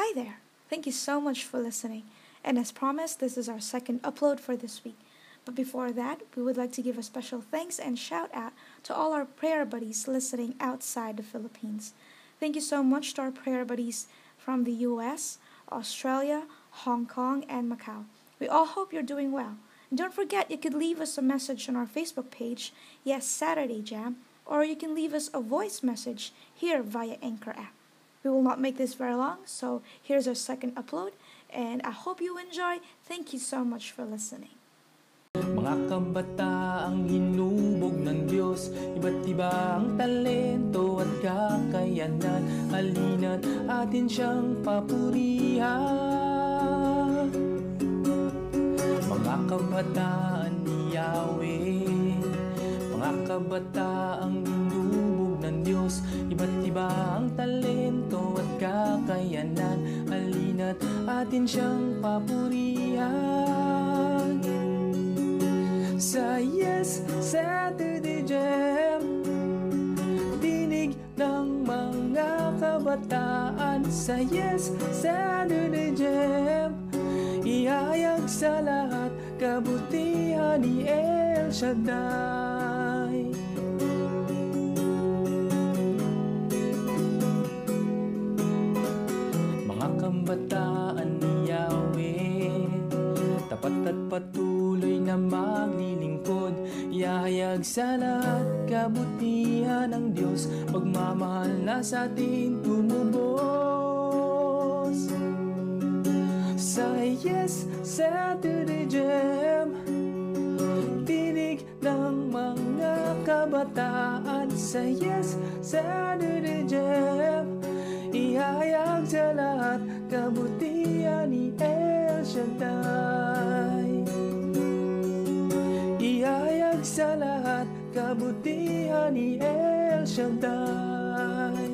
Hi there! Thank you so much for listening. And as promised, this is our second upload for this week. But before that, we would like to give a special thanks and shout out to all our prayer buddies listening outside the Philippines. Thank you so much to our prayer buddies from the US, Australia, Hong Kong, and Macau. We all hope you're doing well. And don't forget, you could leave us a message on our Facebook page, Yes Saturday Jam, or you can leave us a voice message here via Anchor app. We will not make this very long, so here's our second upload, and I hope you enjoy. Thank you so much for listening. Mga kabataang hinubog ng Diyos Iba't iba ang talento at kakayanan Halina't atin siyang papurihan Mga kabataan ni Yahweh Mga kabataang hinubog Diyos. Iba't iba ang talento at kakayanan. Halina't atin siyang papurihan. Sa Yes Saturday Jam Dinig ng mga kabataan. Sa Yes Saturday Jam Ihayag sa lahat. Kabutihan ni El Shaddai kabataan ni Yahweh. Tapat at patuloy na maglilingkod Ihayag sa lahat kabutihan ng Diyos. Pagmamahal na sa atin tumubos. Sa Yes Saturday Jam Tinig ng mga kabataan. Sa Yes Saturday Jam Ihayag sa lahat kabutihan ni El Shaddai. Ihayag sa lahat kabutihan ni El Shaddai.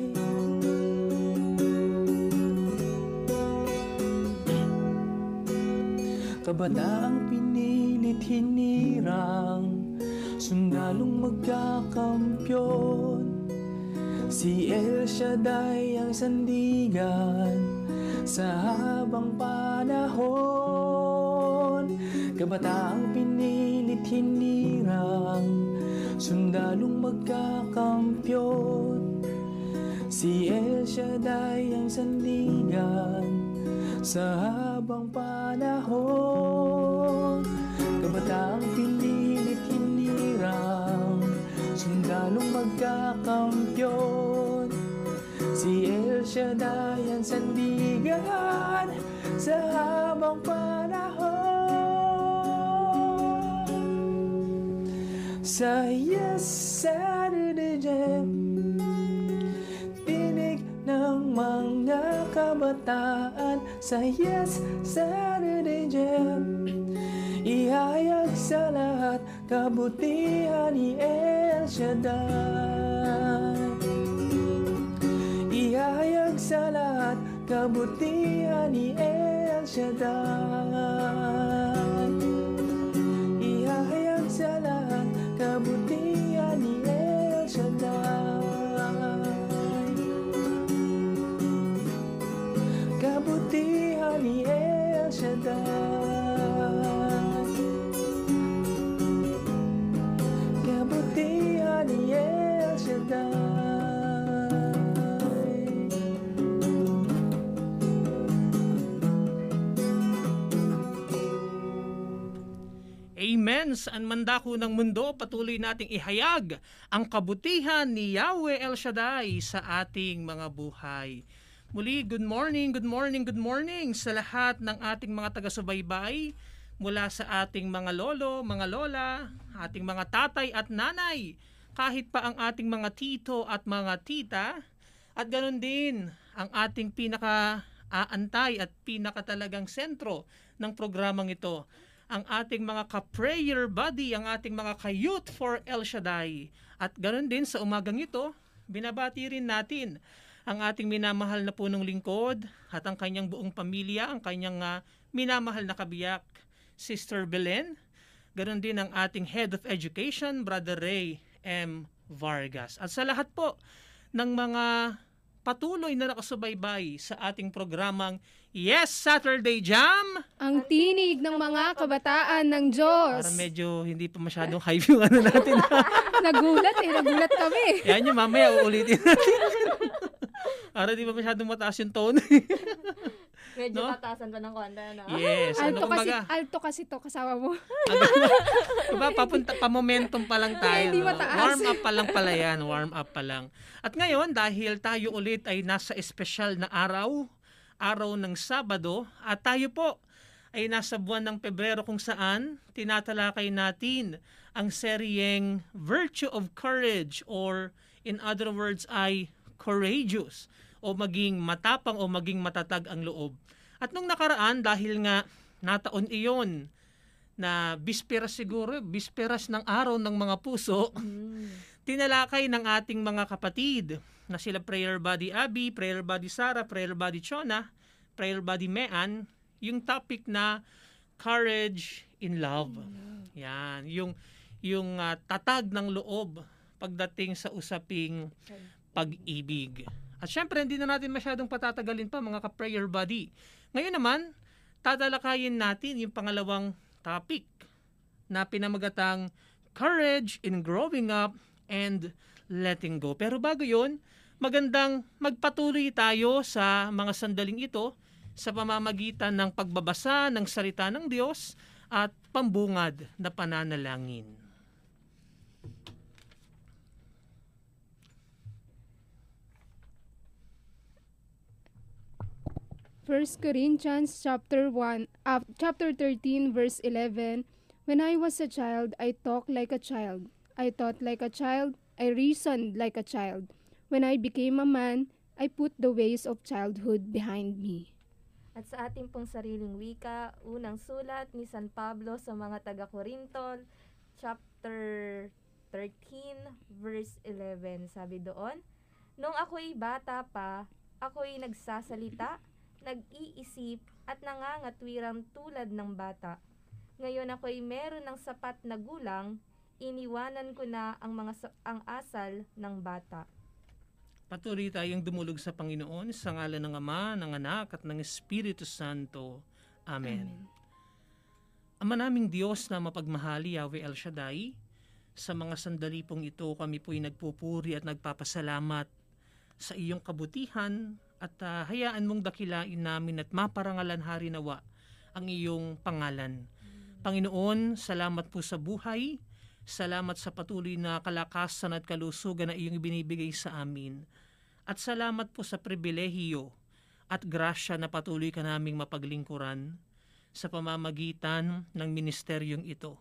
Kabataang pinilit hinirang Sundalong magkakampyon. Si El Shaddai ang sandigan Sa habang panahon Kabataang pinilit hinirang Sundalong magkakampyon. Si El Shaddai ang sandigan Sa habang panahon. Kabataang pinilit hinirang Sundalong magkakampyon Si El Shaddai ang sandigan Sa habang panahon. Sa Yes Saturday Jam Tinig ng mga kabataan. Sa Yes Saturday Jam Ihayag sa lahat kabutihan ni El Shaddai Ihayag sa lahat kabutihan ni El Shaddai Amen! Saan man dako ng mundo, patuloy nating ihayag ang kabutihan ni Yahweh El Shaddai sa ating mga buhay. Muli, good morning, good morning, good morning sa lahat ng ating mga taga-subaybay mula sa ating mga lolo, mga lola, ating mga tatay at nanay, kahit pa ang ating mga tito at mga tita, at ganun din ang ating pinaka aantay at pinaka talagang sentro ng programang ito ang ating mga ka-prayer buddy, ang ating mga ka-youth for El Shaddai. At ganun din sa umagang ito, binabati rin natin ang ating minamahal na punong lingkod at ang kanyang buong pamilya, ang kanyang uh, minamahal na kabiyak, Sister Belen. Ganon din ang ating Head of Education, Brother Ray M. Vargas. At sa lahat po ng mga patuloy na nakasubaybay sa ating programang Yes Saturday Jam. Ang tinig ng mga kabataan ng Diyos. Para medyo hindi pa masyadong hype yung ano natin. nagulat eh, nagulat kami. Yan yung mamaya uulitin natin. Para di pa masyadong mataas yung tone. Medyo No? pataasan pa ng konti, no? yes. Ano alto kasi, kumbaga, alto kasi to kasama mo. diba, papunta, pa momentum pa lang tayo. Hindi no? mataas. Warm up pa lang pala yan. Warm up pa lang. At ngayon, dahil tayo ulit ay nasa espesyal na araw, araw ng Sabado, at tayo po ay nasa buwan ng Pebrero kung saan tinatalakay natin ang seryeng Virtue of Courage or in other words ay courageous o maging matapang o maging matatag ang loob. At nung nakaraan, dahil nga nataon iyon na bisperas siguro, bisperas ng araw ng mga puso, tinalakay ng ating mga kapatid na sila Prayer Buddy Abby, Prayer Buddy Sara, Prayer Buddy Chona, Prayer Buddy Mean, yung topic na courage in love. Yan, yung yung ah, tatag ng loob pagdating sa usaping pag-ibig. At syempre, hindi na natin masyadong patatagalin pa mga ka-prayer buddy. Ngayon naman, tatalakayin natin yung pangalawang topic na pinamagatang courage in growing up and letting go. Pero bago yon, magandang magpatuloy tayo sa mga sandaling ito sa pamamagitan ng pagbabasa ng salita ng Diyos at pambungad na pananalangin. 1 Corinthians chapter 1 uh, chapter 13 verse 11 When I was a child I talked like a child. I thought like a child. I reasoned like a child When I became a man I put the ways of childhood behind me At sa ating pong sariling wika, unang sulat ni San Pablo sa mga taga-Korintol, chapter 13, verse 11. Sabi doon, Nung ako'y bata pa, ako'y nagsasalita, nag-iisip, at nangangatwirang tulad ng bata. Ngayon ako'y meron ng sapat na gulang, iniwanan ko na ang mga ang asal ng bata. Patuloy tayong dumulog sa Panginoon sa ngalan ng Ama, ng Anak at ng Espiritu Santo. Amen. Ama naming Diyos na mapagmahali, Yahweh El Shaddai, sa mga sandali pong ito kami po'y nagpupuri at nagpapasalamat sa iyong kabutihan at ah, hayaan mong dakilain namin at maparangalan hari nawa ang iyong pangalan. Panginoon, salamat po sa buhay, salamat sa patuloy na kalakasan at kalusugan na iyong ibinibigay sa amin. At salamat po sa pribilehiyo at grasya na patuloy ka naming mapaglingkuran sa pamamagitan ng ministeryong ito.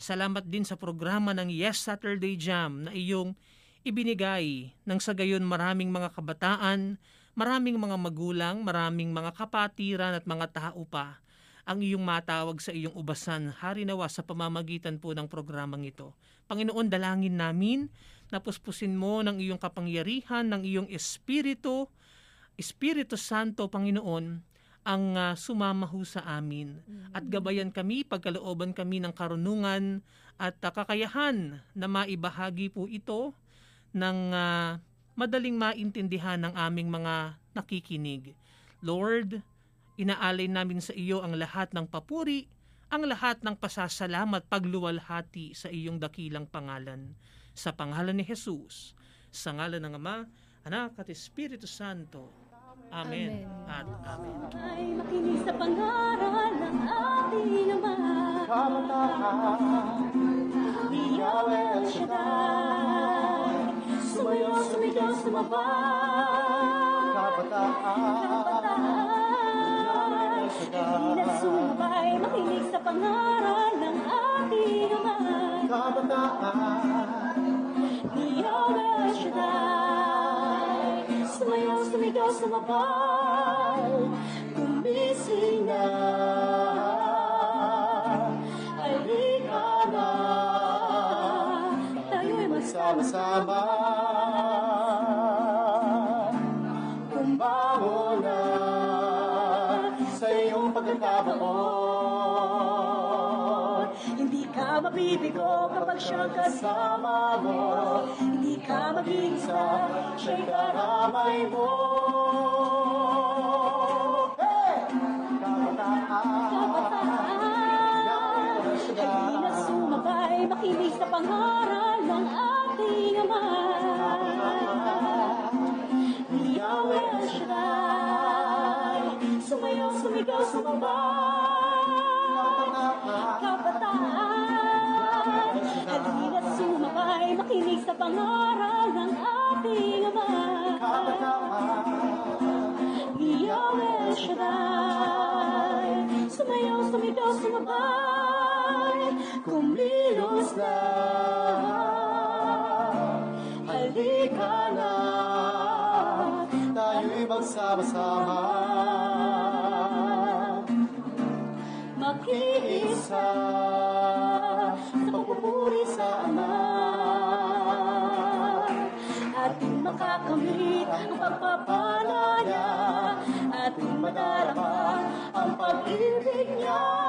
Salamat din sa programa ng Yes Saturday Jam na iyong ibinigay ng sa gayon maraming mga kabataan, maraming mga magulang, maraming mga kapatiran at mga tao pa ang iyong matawag sa iyong ubasan, harinawa sa pamamagitan po ng programang ito. Panginoon, dalangin namin na puspusin mo ng iyong kapangyarihan, ng iyong Espiritu, Espiritu Santo, Panginoon, ang ah, sumamaho sa amin. At gabayan kami, pagkalooban kami ng karunungan at ah, kakayahan na maibahagi po ito ng ah, madaling maintindihan ng aming mga nakikinig. Lord, inaalay namin sa iyo ang lahat ng papuri, ang lahat ng pasasalamat, pagluwalhati sa iyong dakilang pangalan. Sa pangalan ni Jesus, sa ngalan ng Ama, Anak at Espiritu Santo. Amen. Amen. At Amen. ay makinig sa pangaral ng ating Ama. Kabataan, Di Yahweh El Shaddai. Sumayo, sumigaw, sumabay. kabataan, Na sumabay, makinig sa pangaral ng ating Ama. kabataan, Di Yahweh El Shaddai. Sumayo, sumigaw, sumabay. Gumising na. Halika na. Tayo'y magsama-sama. Hindi ka mabibigo kapag siyang kasama mo Hindi ka mag-iisa, siya'y karamay mo Hey! Kabataan Kabataan, na sumabay, makinig sa pangaral ng ating Ama. Yahweh Shaddai, sumayaw, sumigaw, sumabay. Kabataan, halina sumabay, makinig sa pangaral ng ating Ama. Yahweh Shaddai, sumayaw, sumigaw, sumabay, kumilos na. Halika na, Tayo'y magsama-sama makiisa sa pagpupuri sa Ama. Makakamit ang pagpapalaya, ating madarama ang pag-ibig niya.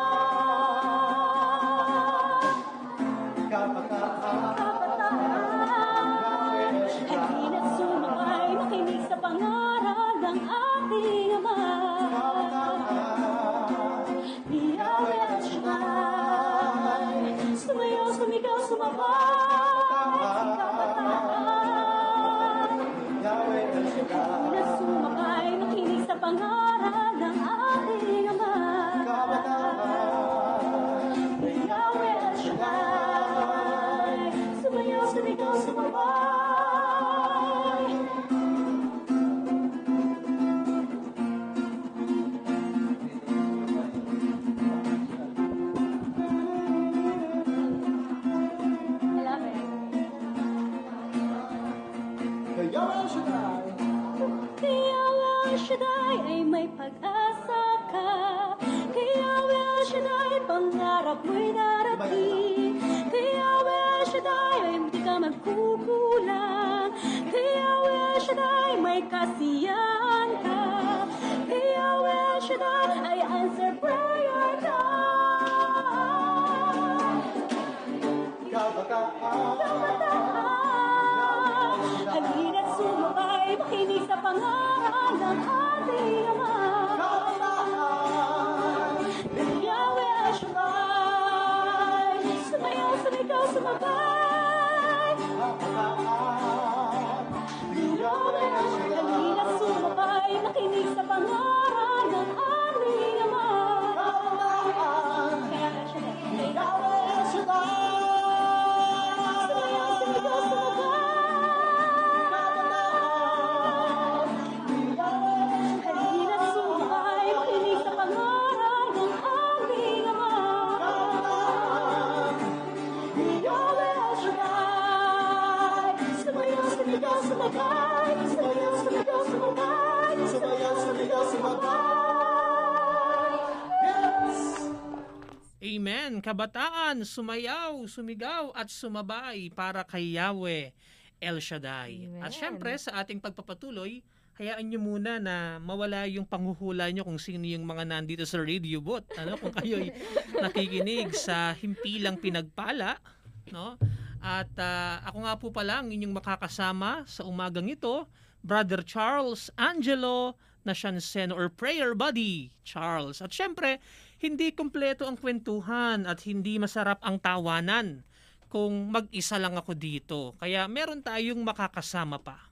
Kabataan, sumayaw, sumigaw at sumabay para kay Yahweh El Shaddai. Amen. At syempre sa ating pagpapatuloy, hayaan nyo muna na mawala yung panghuhula nyo kung sino yung mga nandito sa radio booth. Ano, kung kayo'y nakikinig sa himpilang pinagpala, no? At ah, ako nga po pala ang inyong makakasama sa umagang ito, Brother Charles Angelo Nashanseno or Prayer Buddy Charles. At syempre, hindi kumpleto ang kwentuhan at hindi masarap ang tawanan kung mag-isa lang ako dito. Kaya meron tayong makakasama pa.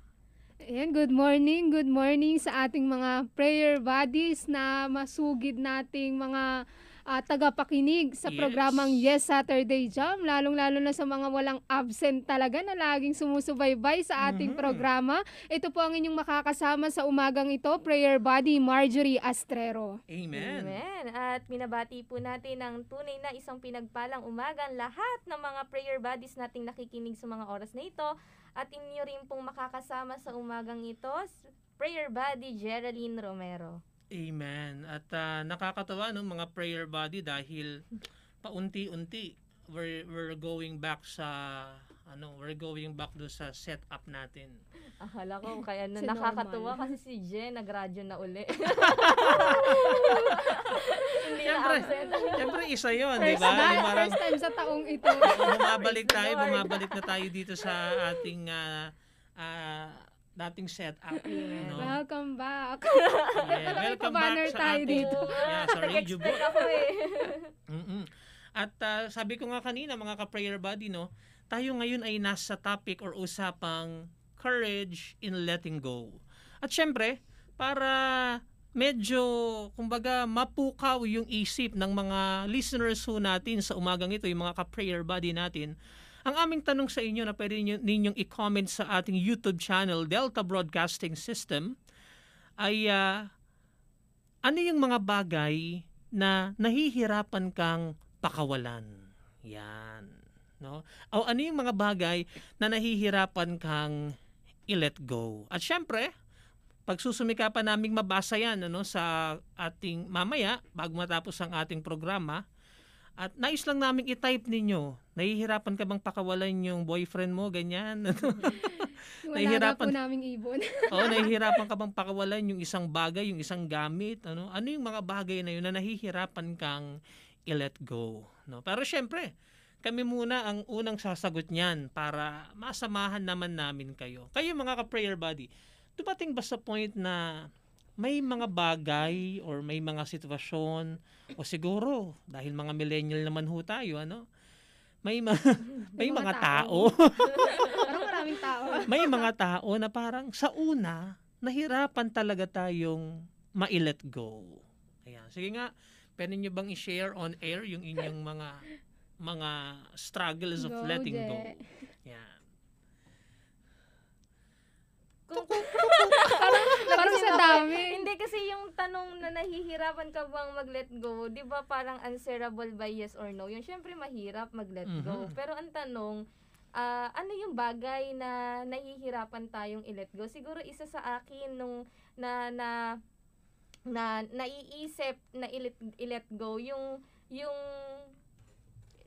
Ayan, good morning, good morning sa ating mga prayer buddies na masugid nating mga ah, tagapakinig sa Yes. programang Yes Saturday Jam, lalong-lalo na sa mga walang absent talaga na laging sumusubaybay sa ating Mhm. programa. Ito po ang inyong makakasama sa umagang ito, prayer buddy Marjorie Astrero. Amen. Amen. At minabati po natin ang tunay na isang pinagpalang umagang lahat ng mga prayer buddies nating nakikinig sa mga oras na ito. At inyo rin pong makakasama sa umagang ito, prayer buddy Geraldine Romero. Amen. At ah, nakakatawa no mga prayer body dahil paunti-unti we're, we're going back sa ano, we're going back do sa setup natin. Akala ko kaya na Si nakakatuwa normal. kasi si Jen nagradyo na uli. Hindi na Siyempre, absent. siyempre isa yun, di First, ba? first time sa taong ito. bumabalik tayo, bumabalik na tayo dito sa ating ah, ah, dating setup. No? Welcome back. Yeah, welcome back sa tayo ating dito. yeah, sa radio ako eh. Mm-mm. At ah, sabi ko nga kanina, mga ka-prayer buddy, no, tayo ngayon ay nasa topic or usapang courage in letting go. At syempre, para medyo, kumbaga, mapukaw yung isip ng mga listeners ho natin sa umagang ito, yung mga ka-prayer buddy natin, ang aming tanong sa inyo na pwede ninyo, ninyong i-comment sa ating YouTube channel, Delta Broadcasting System, ay ah, ano yung mga bagay na nahihirapan kang pakawalan? Yan. No? O ano yung mga bagay na nahihirapan kang i-let go? At syempre, pagsusumikapan naming mabasa yan ano, sa ating mamaya, bago matapos ang ating programa, at nais lang namin i-type ninyo, nahihirapan ka bang pakawalan yung boyfriend mo, ganyan? Wala na Nahihirapan. po naming ibon. Oo, nahihirapan ka bang pakawalan yung isang bagay, yung isang gamit, ano? Ano yung mga bagay na yun na nahihirapan kang i-let go, no? Pero syempre, kami muna ang unang sasagot niyan para masamahan naman namin kayo. Kayo mga ka-prayer buddy, dumating ba sa point na may mga bagay or may mga sitwasyon o siguro dahil mga millennial naman ho tayo, ano? May mga, may mga mga tao Parang maraming tao. may mga tao na parang sa una, nahirapan talaga tayong ma-let go. Ayan. Sige nga, pwede nyo bang i-share on air yung inyong mga mga struggles of Go, letting go? Je. Kung, Parang sa dami. Hindi kasi yung tanong na nahihirapan ka bang mag-let go, 'di ba parang answerable by yes or no? Yung syempre mahirap mag-let go. Mhm. Pero ang tanong, ah, ano yung bagay na nahihirapan tayong i-let go? Siguro isa sa akin nung na na na naiisip na i-let, i-let go yung yung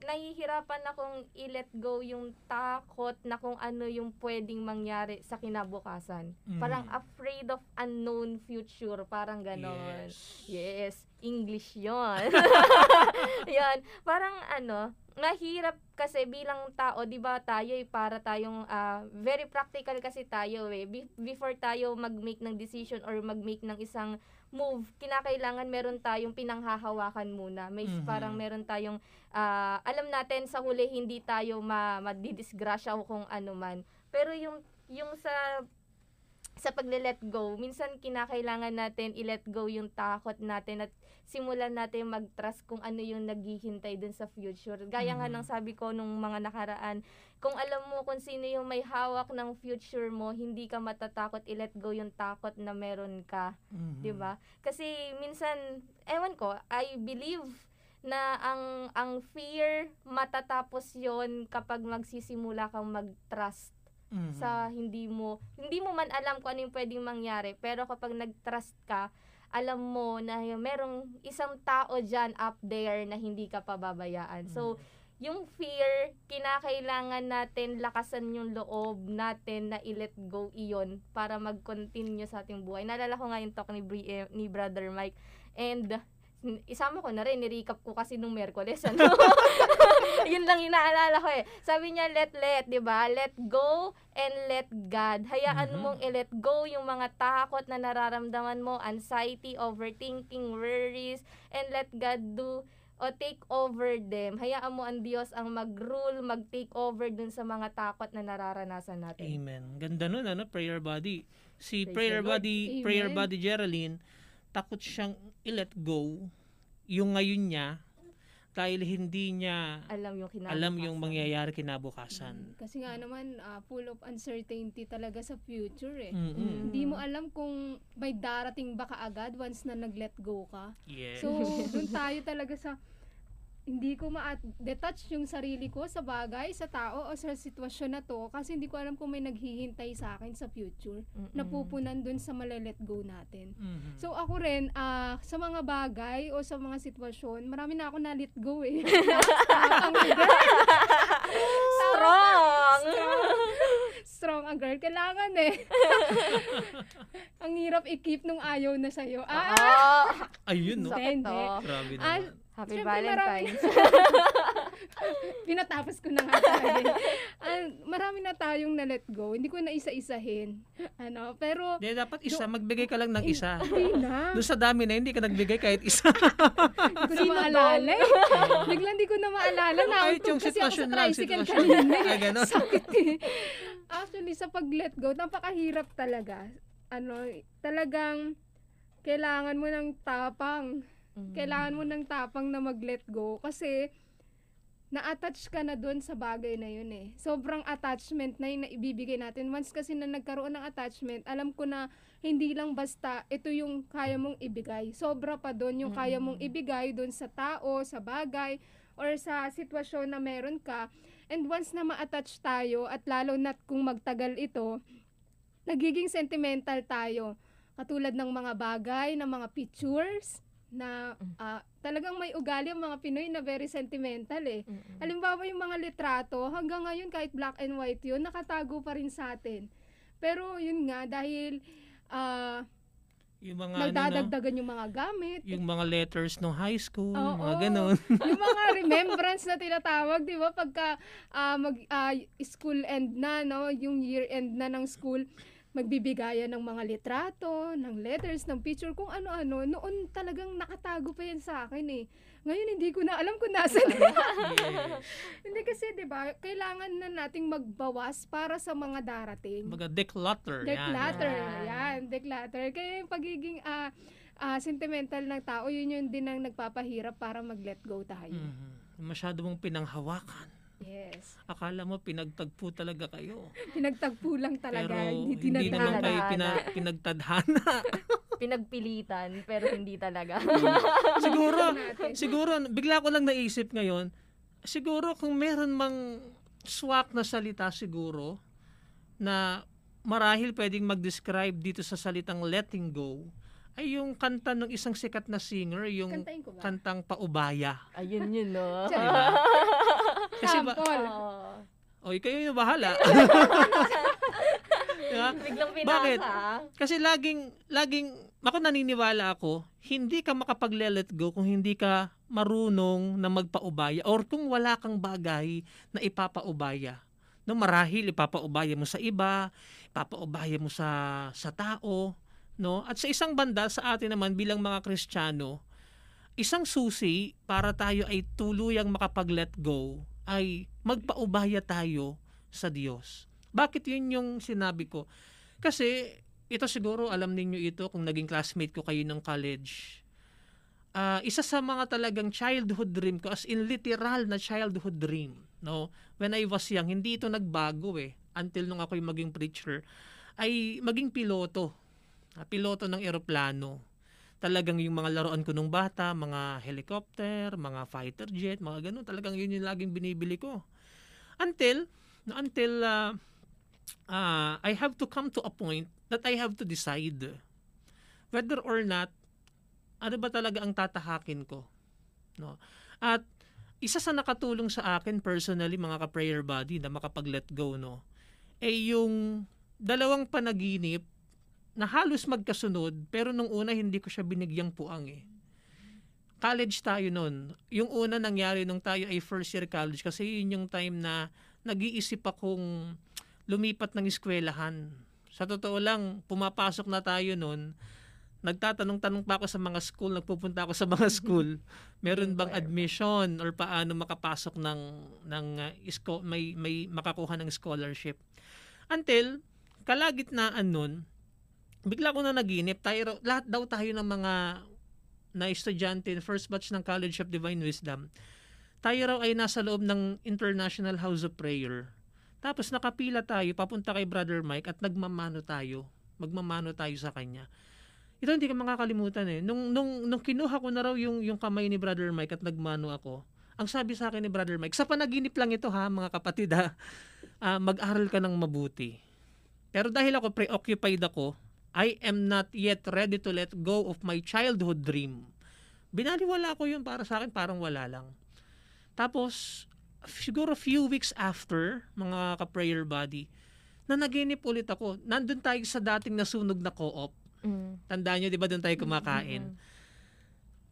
nahihirapan akong i-let go yung takot na kung ano yung pwedeng mangyari sa kinabukasan. Mm. Parang afraid of unknown future, parang ganon. Yes. Yes, English yon. yan, parang ano, mahirap kasi bilang tao, 'di ba tayo ay para tayong ah, very practical kasi tayo eh. Be- before tayo mag-make ng decision or mag-make ng isang move, kinakailangan meron tayong pinanghahawakan muna. May Mhm. parang meron tayong ah, alam natin sa huli hindi tayo ma madidisgrasya o kung ano man. Pero yung yung sa sa pagle-let go, minsan kinakailangan natin i-let go yung takot natin at simulan natin mag-trust kung ano yung naghihintay dun sa future. Gaya nga Mhm. ng sabi ko nung mga nakaraan, kung alam mo kung sino yung may hawak ng future mo, hindi ka matatakot i-let go yung takot na meron ka. Mhm. 'di ba? Kasi minsan ewan ko, I believe na ang ang fear matatapos 'yon kapag magsisimula kang mag-trust Mhm. sa hindi mo hindi mo man alam kung ano yung pwedeng mangyari, pero kapag nag-trust ka, alam mo na yung merong isang tao diyan up there na hindi ka pababayaan. So, yung fear, kinakailangan natin lakasan yung loob natin na i-let go iyon para mag-continue sa ating buhay. Naalala ko nga yung talk ni, Bri- eh, ni Brother Mike and isama ko na rin, ni-recap ko kasi nung Merkules, ano? Yun lang yung naalala ko eh. Sabi niya, let, let, di ba? Let go and let God. Hayaan Mhm. mong i-let go yung mga takot na nararamdaman mo, anxiety, overthinking, worries, and let God do o take over them. Hayaan mo ang Diyos ang mag-rule, mag-take over dun sa mga takot na nararanasan natin. Amen. Ganda nun, ano, prayer body. Si Praise prayer body, Amen. prayer body Geraldine, takot siyang i-let go yung ngayon niya dahil hindi niya Alam yung kinabukasan. alam yung mangyayari kinabukasan. Kasi nga naman, ah, full of uncertainty talaga sa future eh. Mm-mm. Hindi mo alam kung may darating ba kaagad once na nag-let go ka. Yes. So, dun tayo talaga sa hindi ko ma-detach yung sarili ko sa bagay, sa tao o sa sitwasyon na to kasi hindi ko alam kung may naghihintay sa akin sa future Mm-mm. na pupunan dun sa male-let go natin. Mhm. So ako rin, ah, sa mga bagay o sa mga sitwasyon, marami na ako na-let go eh. Strong! strong ang girl. Kailangan eh. ang hirap i-keep nung ayaw na sa'yo. Ah. Ayun, no? Sakit to. Grabe Ah, naman. Happy Siyempre, Valentine's. pinatapos ko na nga talaga. Ah, marami na tayong na-let go. Hindi ko na isa-isahin. Ano, pero Hindi, dapat isa. Magbigay ka lang ng isa. hindi na. Doon sa dami na, hindi ka nagbigay kahit isa. Hindi ko na maalala eh. Biglang hindi ko na maalala. Kahit Nautog yung kasi ako sa sitwasyon lang, tricycle sitwasyon. kanina. Ah, ganon. Sakit eh. Actually, sa pag-let go, napakahirap talaga. Ano, talagang kailangan mo ng tapang. Mm. Kailangan mo ng tapang na mag-let go kasi na-attach ka na doon sa bagay na yun eh. Sobrang attachment na yun na ibibigay natin. Once kasi na nagkaroon ng attachment, alam ko na hindi lang basta ito yung kaya mong ibigay. Sobra pa doon yung kaya mong ibigay doon sa tao, sa bagay, or sa sitwasyon na meron ka. And once na ma-attach tayo, at lalo na kung magtagal ito, nagiging sentimental tayo. Katulad ng mga bagay, ng mga pictures, na ah, talagang may ugali ang mga Pinoy na very sentimental eh. Mm-mm. Halimbawa yung mga litrato, hanggang ngayon kahit black and white yun, nakatago pa rin sa atin. Pero yun nga, dahil ah, Yung mga, ano, no? nagdadagdagan yung mga gamit, Yung mga letters ng high school, Oo. mga ganon. yung mga remembrance na tinatawag, 'di ba? Pagka ah, mag ah, school end na, no, yung year end na ng school, magbibigayan ng mga litrato, ng letters, ng picture, kung ano-ano. Noon talagang nakatago pa yan sa akin eh. Ngayon hindi ko na alam kung nasaan. yes. Kasi 'di ba, kailangan na nating magbawas para sa mga darating. Mga declutter. Declutter. Yan. Yan, declutter. Kaya yung pagiging ah, ah, sentimental ng tao, yun yun din ang nagpapahirap para mag-let go tayo. Mhm. Masyado mong pinanghawakan. Yes. Akala mo pinagtagpo talaga kayo. Pinagtagpo lang talaga. Pero hindi hindi naman kayo pina- pinagtadhana. Pinagpilitan, pero hindi talaga. siguro, natin. siguro, bigla ko lang naisip ngayon, siguro kung meron mang swak na salita siguro, na marahil pwedeng mag-describe dito sa salitang letting go, ay yung kanta ng isang sikat na singer, yung kantang Paubaya. Ayun yun, no? Di ba? Kasi ba. Oo. oy, kayo yung bahala. Diba? Biglang pinasa. Bakit? Kasi laging, laging, ako naniniwala ako, hindi ka makapag-let go kung hindi ka marunong na magpaubaya or kung wala kang bagay na ipapaubaya. No, marahil ipapaubaya mo sa iba, ipapaubaya mo sa sa tao, no? At sa isang banda sa atin naman bilang mga Kristiyano, isang susi para tayo ay tuluyang makapag-let go ay magpaubaya tayo sa Diyos. Bakit yun yung sinabi ko? Kasi ito siguro alam ninyo ito kung naging classmate ko kayo ng college. Ah, isa sa mga talagang childhood dream ko as in literal na childhood dream, no? When I was young, hindi ito nagbago eh until nung ako'y maging preacher ay maging piloto. Ah, piloto ng eroplano. Talagang yung mga laruan ko nung bata, mga helicopter, mga fighter jet, mga ganun, talagang yun yung laging binibili ko. Until until ah, ah, I have to come to a point that I have to decide whether or not ano ba talaga ang tatahakin ko. No? At isa sa nakatulong sa akin personally mga ka-prayer buddy na makapag-let go no ay yung dalawang panaginip na halos magkasunod pero nung una hindi ko siya binigyang puang eh. College tayo noon. Yung una nangyari nung tayo ay first year college kasi yun yung time na nag-iisip akong lumipat ng eskwelahan. Sa totoo lang, pumapasok na tayo noon. Nagtatanong-tanong pa ako sa mga school, nagpupunta ako sa mga school. Meron bang admission or paano makapasok ng ng uh, isko, may may makakuha ng scholarship. Until kalagitnaan nun, bigla ko na naginip, tayo, lahat daw tayo ng mga na estudyante, first batch ng College of Divine Wisdom, tayo raw ay nasa loob ng International House of Prayer. Tapos nakapila tayo, papunta kay Brother Mike at nagmamano tayo. Magmamano tayo sa kanya. Ito hindi ko makakalimutan eh. Nung, nung, nung kinuha ko na raw yung, yung kamay ni Brother Mike at nagmano ako, ang sabi sa akin ni Brother Mike, sa panaginip lang ito ha, mga kapatid ha, ah, mag-aral ka ng mabuti. Pero dahil ako preoccupied ako, I am not yet ready to let go of my childhood dream. Binaliwala ko yun para sa akin, parang wala lang. Tapos, siguro few weeks after, mga ka-prayer body, na naginip ulit ako. Nandun tayo sa dating nasunog na co-op. Mm. Tandaan nyo, di ba doon tayo kumakain? Mm.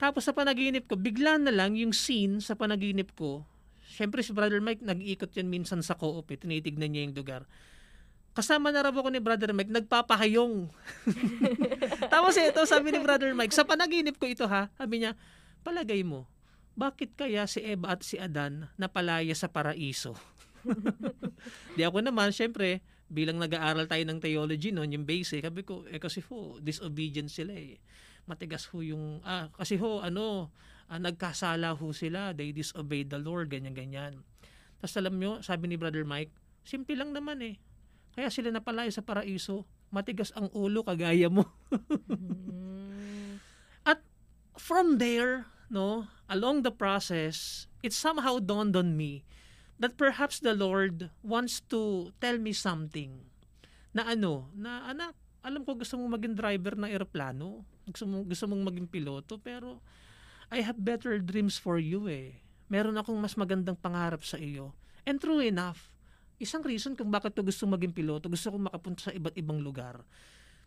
Tapos sa panaginip ko, bigla na lang yung scene sa panaginip ko. Siyempre si Brother Mike, nag-iikot yan minsan sa co-op. Eh. Tinitignan niya yung lugar. Kasama na raw ako ni Brother Mike, nagpapahayong. Tapos ito, sabi ni Brother Mike, sa panaginip ko ito ha, sabi niya, palagay mo, bakit kaya si Eva at si Adan napalaya sa paraiso? Di ako naman, syempre, bilang nag-aaral tayo ng theology noon, yung basic, sabi ko, eh kasi ho, disobedient sila eh. Matigas ho yung, ah, kasi ho, ano, ah, nagkasala ho sila, they disobeyed the Lord, ganyan-ganyan. Tapos alam nyo, sabi ni Brother Mike, simple lang naman eh. Kaya sila napalaya sa paraiso, matigas ang ulo kagaya mo. Mm. From there, no, along the process, it somehow dawned on me that perhaps the Lord wants to tell me something na ano, na anak, alam ko gusto mong maging driver ng eroplano, gusto mong, gusto mong maging piloto, pero I have better dreams for you eh. Meron akong mas magandang pangarap sa iyo. And true enough, isang reason kung bakit ko gusto maging piloto, gusto kong makapunta sa iba't ibang lugar.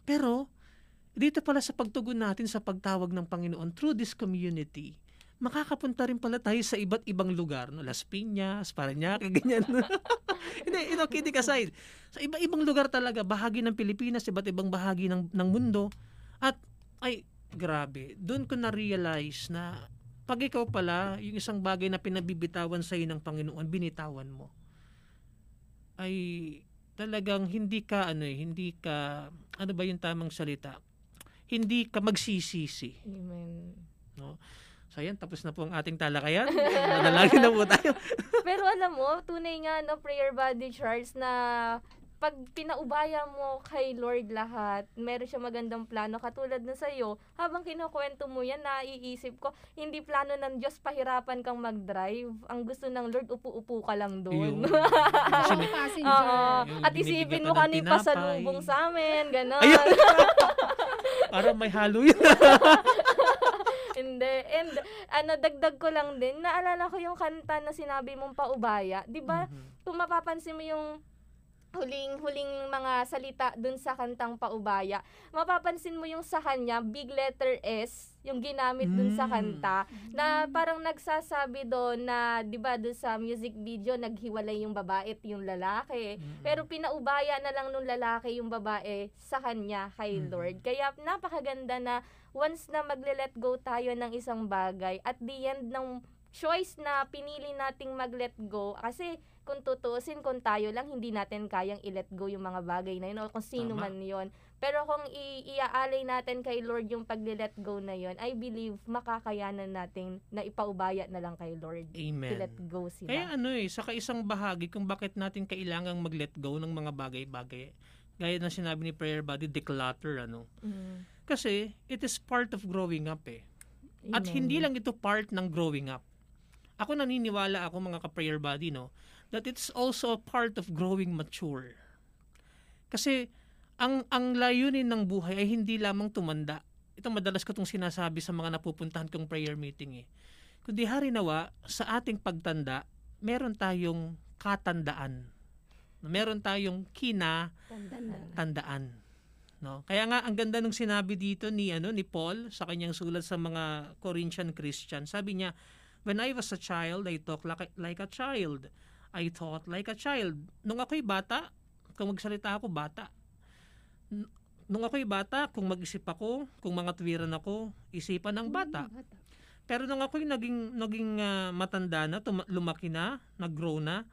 Pero, dito pala sa pagtugon natin sa pagtawag ng Panginoon through this community, makakapunta rin pala tayo sa iba't ibang lugar, no? Las Piñas, Parañaque, ganyan. Hindi, you know, kidding aside. Sa iba-ibang lugar talaga, bahagi ng Pilipinas, iba't ibang bahagi ng, ng mundo. At, ay, grabe, doon ko na-realize na pag ikaw pala, yung isang bagay na pinabibitawan sa ng Panginoon, binitawan mo. Ay, talagang hindi ka, ano eh, hindi ka, ano ba yung tamang salita? Hindi ka magsisisi. Amen. No? So ayan, tapos na po ang ating talakayan. Madalangin na po tayo. Pero alam mo, tunay nga no prayer body Charles na pag pinaubaya mo kay Lord lahat, meron siya magandang plano. Katulad na sa'yo, habang kinukwento mo yan, naiisip ko, hindi plano ng Diyos pahirapan kang mag-drive. Ang gusto ng Lord, upo-upo ka lang doon. Yung At isipin mo kani pasalubong sa amin, gano'n. Parang may halo yun. Hindi. And ano, dagdag ko lang din, naalala ko yung kanta na sinabi mong paubaya. Di ba? Mhm. Kung mapapansin mo yung huling huling mga salita dun sa kantang paubaya, mapapansin mo yung sa kanya, big letter S, yung ginamit dun sa Mm. kanta, na parang nagsasabi doon na, di ba, dun sa music video, naghiwalay yung babae at yung lalaki. Mhm. Pero pinaubaya na lang nung lalaki yung babae sa kanya kay Mm. Lord. Kaya napakaganda na once na magle-let go tayo ng isang bagay, at the end ng choice na pinili nating mag-let go, kasi kung tutuusin, kung tayo lang, hindi natin kayang i-let go yung mga bagay na yun, o kung sino Tama. man yon Pero kung i- iaalay natin kay Lord yung pag-let go na yon I believe makakayanan natin na ipaubaya na lang kay Lord. Amen. I-let go sila. Kaya ano eh, sa isang bahagi kung bakit natin kailangang mag-let go ng mga bagay-bagay. Gaya ng sinabi ni Prayer Body, declutter, ano. Mm. Kasi, it is part of growing up eh. At Amen. hindi lang ito part ng growing up. Ako naniniwala ako mga ka-prayer body, no, that it's also a part of growing mature. Kasi ang ang layunin ng buhay ay hindi lamang tumanda. Ito madalas ko itong sinasabi sa mga napupuntahan kong prayer meeting eh. Kundi hari nawa, sa ating pagtanda, meron tayong katandaan. Meron tayong kina Tandaan. No? Kaya nga ang ganda nung sinabi dito ni ano ni Paul sa kanyang sulat sa mga Corinthian Christian. Sabi niya, when I was a child, I talked like, like a child. I thought like a child. Nung ako'y bata, kung magsalita ako, bata. Nung ako'y bata, kung mag-isip ako, kung mga tuwiran ako, isipan ng bata. Pero nung ako'y naging, naging ah, matanda na, tuma- lumaki na, nag-grow na,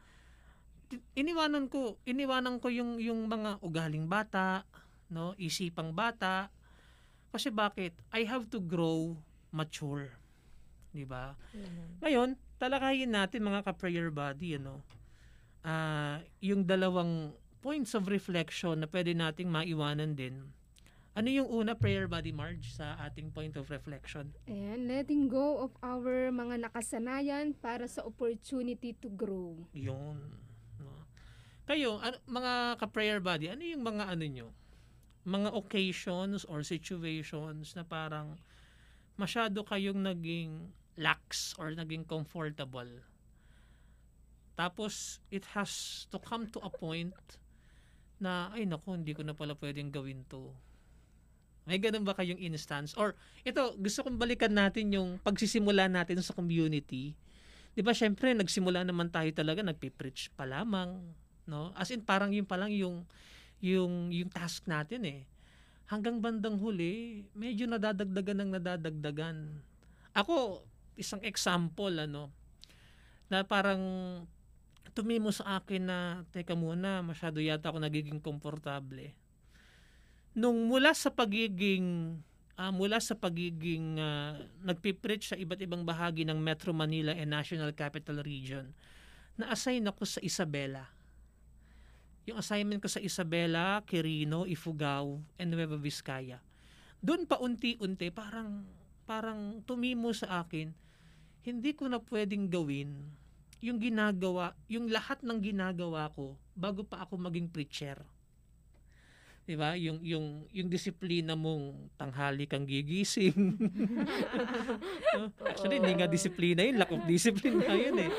iniwanan ko, iniwanan ko yung, yung mga ugaling bata, no, isipang bata. Kasi bakit? I have to grow mature. 'Di ba? Amen. Ngayon, talakayin natin mga ka-prayer body, ano, ah yung dalawang points of reflection na pwede nating maiwanan din Ano yung una prayer body Marge sa ating point of reflection? And letting go of our mga nakasanayan para sa opportunity to grow. Yun. No? Kayo, ano, mga ka-prayer body, ano yung mga ano nyo? Mga occasions or situations na parang masyado kayong naging lax or naging comfortable. Tapos, it has to come to a point na, ay naku, hindi ko na pala pwedeng gawin to. May ganun ba kayong instance? Or, ito, gusto kong balikan natin yung pagsisimula natin sa community. Di ba, syempre, nagsimula naman tayo talaga, nagpipreach pa lamang. No? As in, parang yun pa lang yung, yung, yung task natin eh. Hanggang bandang huli, medyo nadadagdagan ng nadadagdagan. Ako, isang example, ano, na parang tumimo sa akin na, teka muna, masyado yata ako nagiging komportable. Nung mula sa pagiging ah, mula sa pagiging uh, nagpipreach sa iba't ibang bahagi ng Metro Manila and National Capital Region, na-assign ako sa Isabela. Yung assignment ko sa Isabela, Quirino, Ifugao, and Nueva Vizcaya. Doon pa unti-unti, parang, parang tumimo sa akin, hindi ko na pwedeng gawin yung ginagawa, yung lahat ng ginagawa ko bago pa ako maging preacher. 'Di ba? Yung yung yung disiplina mong tanghali kang gigising. Actually, hindi nga disiplina yun, lack of discipline na yun eh.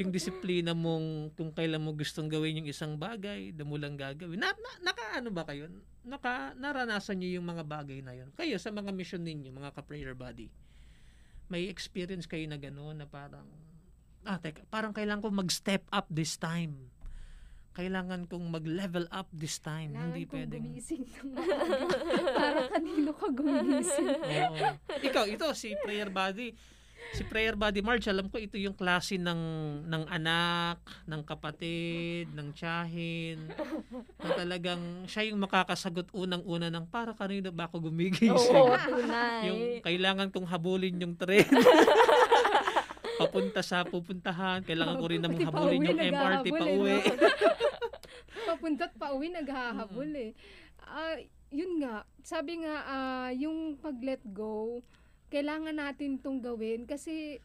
Yung disiplina mong kung kailan mo gustong gawin yung isang bagay, damo lang gagawin. Na, na, naka ano ba kayo? Naka naranasan niyo yung mga bagay na yun. Kayo sa mga mission ninyo, mga ka-prayer body. May experience kayo na gano'n na parang ah, teka, parang kailangan ko mag-step up this time. Kailangan kong mag-level up this time. Kailangan Hindi pwedeng. gumising ng maaga. Para kanino ka gumising? Oo. Ikaw, ito, si Prayer Body. Si Prayer Body March, alam ko ito yung klase ng ng anak, ng kapatid, ng tiyahin. Na talagang siya yung makakasagot unang-una ng para kanino ba ako gumigising. Oo, tunay. yung kailangan kong habulin yung tren. papunta sa pupuntahan. Kailangan ko rin namang habulin yung MRT pa eh, uwi. no? Papunta't pauwi, naghahabol eh. Ah, yun nga, sabi nga, ah, yung pag-let go, kailangan natin tong gawin kasi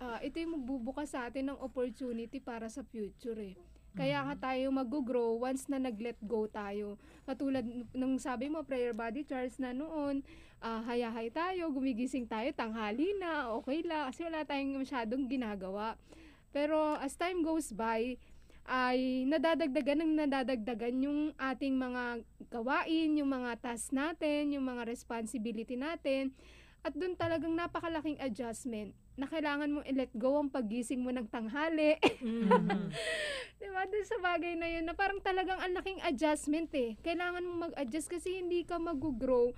ah, ito yung magbubukas sa atin ng opportunity para sa future eh. Kaya ka tayo mag-grow once na nag-let go tayo. Katulad nung sabi mo, prayer body Charles na noon, ah, hayahay tayo, gumigising tayo, tanghali na, okay lang, kasi wala tayong masyadong ginagawa. Pero as time goes by, ay nadadagdagan ng nadadagdagan yung ating mga gawain, yung mga task natin, yung mga responsibility natin. At doon talagang napakalaking adjustment na kailangan mo i-let go ang pagising mo ng tanghali. Mhm. Di ba? Doon sa bagay na yun na parang talagang ang laking adjustment eh. Kailangan mo mag-adjust kasi hindi ka mag-grow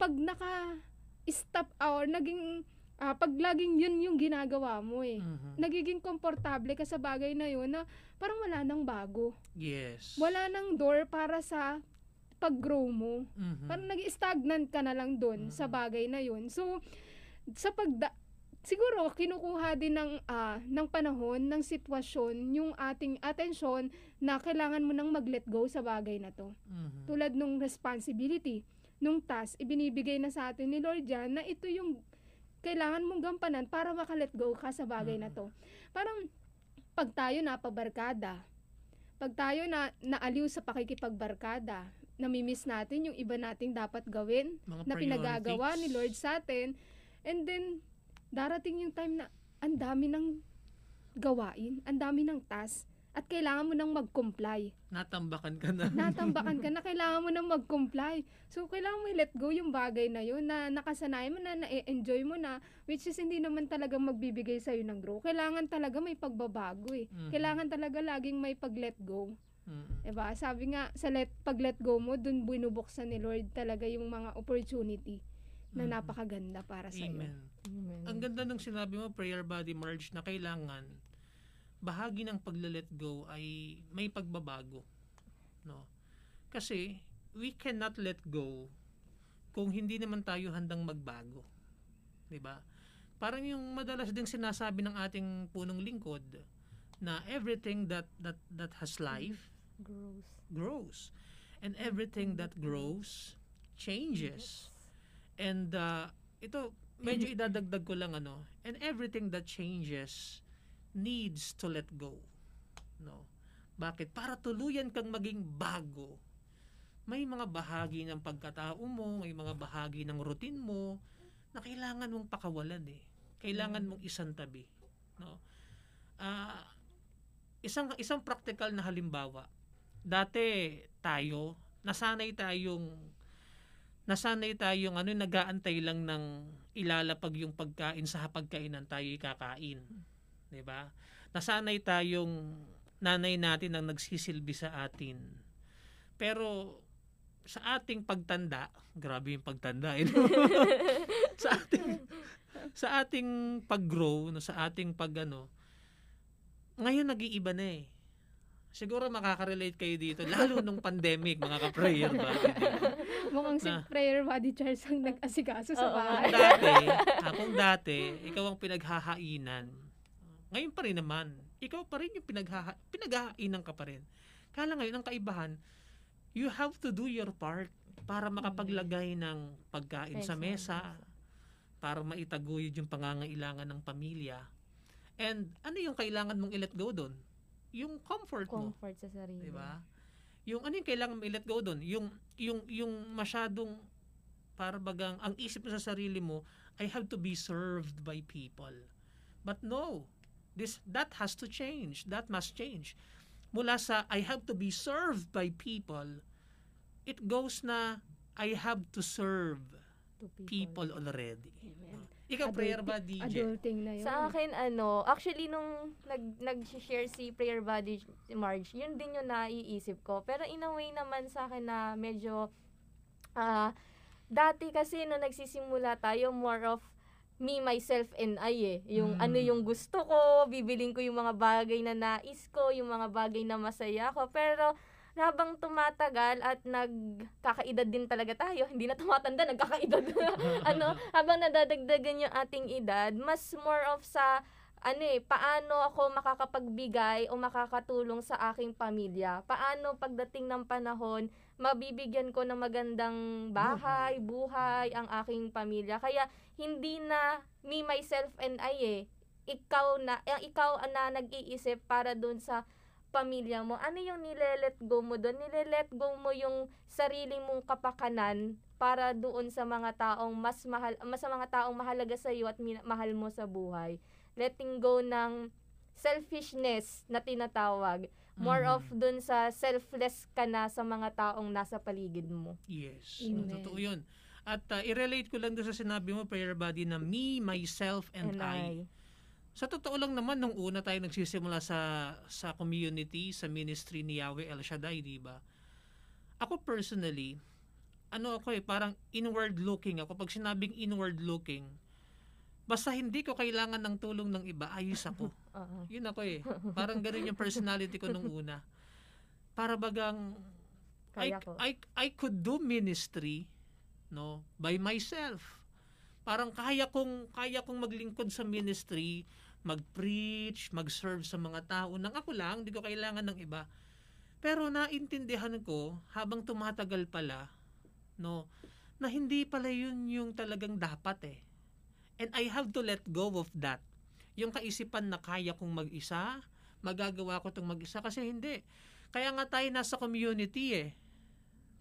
pag naka-stop or naging, ah, pag laging yun yung ginagawa mo eh. Mhm. Nagiging komportable ka sa bagay na yun na parang wala nang bago. Yes. Wala nang door para sa pag-grow mo. Mhm. Parang nag-stagnant ka na lang doon sa bagay na yun. So, sa pagda siguro kinukuha din ng ah, ng panahon, ng sitwasyon yung ating atensyon na kailangan mo nang mag-let go sa bagay na to. Mhm. Tulad nung responsibility, nung task, ibinibigay na sa atin ni Lord yan na ito yung kailangan mong gampanan para maka-let go ka sa bagay na to. Parang pag tayo napabarkada, pag tayo na naaliw sa pakikipagbarkada, namimiss natin yung iba nating dapat gawin Mga na pinagagawa ni Lord sa atin. And then, darating yung time na ang dami ng gawain, ang dami ng task, at kailangan mo nang mag-comply. Natambakan ka na. Natambakan ka na, kailangan mo nang mag-comply. So, kailangan mo i-let go yung bagay na yun na nakasanayan mo na, na-enjoy mo na, which is hindi naman talaga magbibigay sa'yo ng grow. Kailangan talaga may pagbabago eh. Mhm. Kailangan talaga laging may pag-let go. Mhm. Diba? Sabi nga, sa let, pag-let go mo, dun binubuksan ni Lord talaga yung mga opportunity na napakaganda para sa iyo. Amen. Ang ganda ng sinabi mo, prayer body merge, na kailangan bahagi ng pagle-let go ay may pagbabago. No? Kasi we cannot let go kung hindi naman tayo handang magbago. 'Di ba? Parang yung madalas din sinasabi ng ating punong lingkod na everything that that that has life Gross. grows. And everything that grows changes. And uh, ito, medyo idadagdag ko lang ano, and everything that changes needs to let go. No? Bakit? Para tuluyan kang maging bago. May mga bahagi ng pagkatao mo, may mga bahagi ng routine mo na kailangan mong pakawalan eh. Kailangan mong isang tabi. No? Ah, isang isang practical na halimbawa. Dati tayo, nasanay tayong nasanay tayong ano nagaantay lang ng ilalapag yung pagkain sa hapagkainan tayo kakain. 'Di ba? Nasanay tayong nanay natin ang nagsisilbi sa atin. Pero sa ating pagtanda, grabe yung pagtanda eh. no? sa ating sa ating pag-grow, no, sa ating pag ano, ngayon nag-iiba na eh. Siguro makaka-relate kayo dito, lalo nung pandemic, mga ka-prayer ba? Mukhang si Na. Prayer Body Charles ang nag-asikaso sa bahay. Kung dati, ah, kung dati, ikaw ang pinaghahainan. Ngayon pa rin naman, ikaw pa rin yung pinaghaha, pinaghahainan ka pa rin. Kala ngayon, ang kaibahan, you have to do your part para makapaglagay ng pagkain sa mesa, para maitaguyod yung pangangailangan ng pamilya. And ano yung kailangan mong i-let go doon? Yung comfort mo. Comfort sa sarili. Di ba? Yung ano yung kailangan mo i-let go doon? Yung, yung, yung masyadong para bagang ang isip mo sa sarili mo, I have to be served by people. But no, this that has to change. That must change. Mula sa I have to be served by people, it goes na I have to serve To people already. Amen. Ikaw, prayer ba, DJ? Adulting na yun. Sa akin, ano, actually, nung nag, nag-share si Prayer Body Marge, yun din yung naiisip ko. Pero in a way naman sa akin na medyo, ah, dati kasi nung nagsisimula tayo, more of me, myself, and I eh. Yung Mm. ano yung gusto ko, bibiling ko yung mga bagay na nais ko, yung mga bagay na masaya ko. Pero, habang tumatagal at nagkakaedad din talaga tayo, hindi na tumatanda, nagkakaedad. ano, habang nadadagdagan yung ating edad, mas more of sa ano eh, paano ako makakapagbigay o makakatulong sa aking pamilya? Paano pagdating ng panahon, mabibigyan ko ng magandang bahay, buhay, ang aking pamilya? Kaya hindi na me, myself, and I eh. Ikaw na, eh, ikaw na nag-iisip para doon sa pamilya mo. Ano yung nilelet go mo doon? Nilelet go mo yung sarili mong kapakanan para doon sa mga taong mas mahal mas sa mga taong mahalaga sa iyo at min- mahal mo sa buhay. Letting go ng selfishness na tinatawag. More Mhm. of dun sa selfless ka na sa mga taong nasa paligid mo. Yes. Amen. Totoo yun. At uh, i-relate ko lang doon sa sinabi mo, prayer body, na me, myself, and, I. Sa totoo lang naman, nung una tayo nagsisimula sa sa community, sa ministry ni Yahweh El Shaddai, di ba? Ako personally, ano ako eh, parang inward looking ako. Pag sinabing inward looking, basta hindi ko kailangan ng tulong ng iba, ayos ako. Oo. Yun ako eh. Parang ganun yung personality ko nung una. Para bagang I, Kaya ko. I, I could do ministry no by myself. Parang kaya kong kaya kong maglingkod sa ministry, mag-preach, mag-serve sa mga tao nang ako lang, hindi ko kailangan ng iba. Pero naintindihan ko habang tumatagal pala no na hindi pala yun yung talagang dapat eh. And I have to let go of that. Yung kaisipan na kaya kong mag-isa, magagawa ko itong mag-isa kasi hindi. Kaya nga tayo nasa community eh.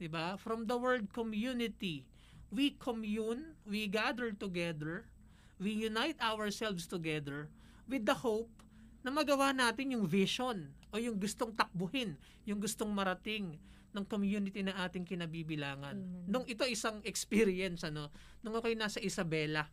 'Di ba? From the word community, we commune, we gather together, we unite ourselves together with the hope na magawa natin yung vision o yung gustong takbuhin, yung gustong marating ng community na ating kinabibilangan. Amen. Nung ito isang experience ano, nung ako'y nasa Isabela,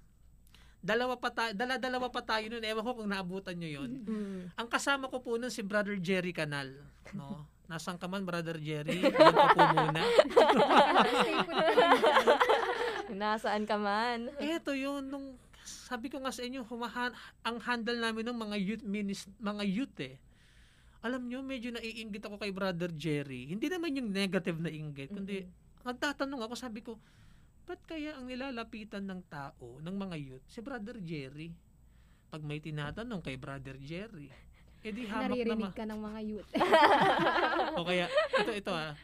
dalawa pa tayo, dala-dalawa pa tayo noon, ewan ko kung naabutan nyo yon. Mm. Ang kasama ko po nun si Brother Jerry Canal, no? Nasaan ka man, Brother Jerry? Diyan ka po muna. Nasaan ka man? Eto yun, nung sabi ko nga sa inyo, humahan, ang handle namin ng mga youth minis, mga youth eh. Alam nyo, medyo naiinggit ako kay Brother Jerry. Hindi naman yung negative na inggit, kundi nagtatanong ako, sabi ko, ba't kaya ang nilalapitan ng tao, ng mga youth, si Brother Jerry? Pag may tinatanong kay Brother Jerry, edi hamak Naririnig naman. ka ng mga youth. o kaya, ito, ito ah.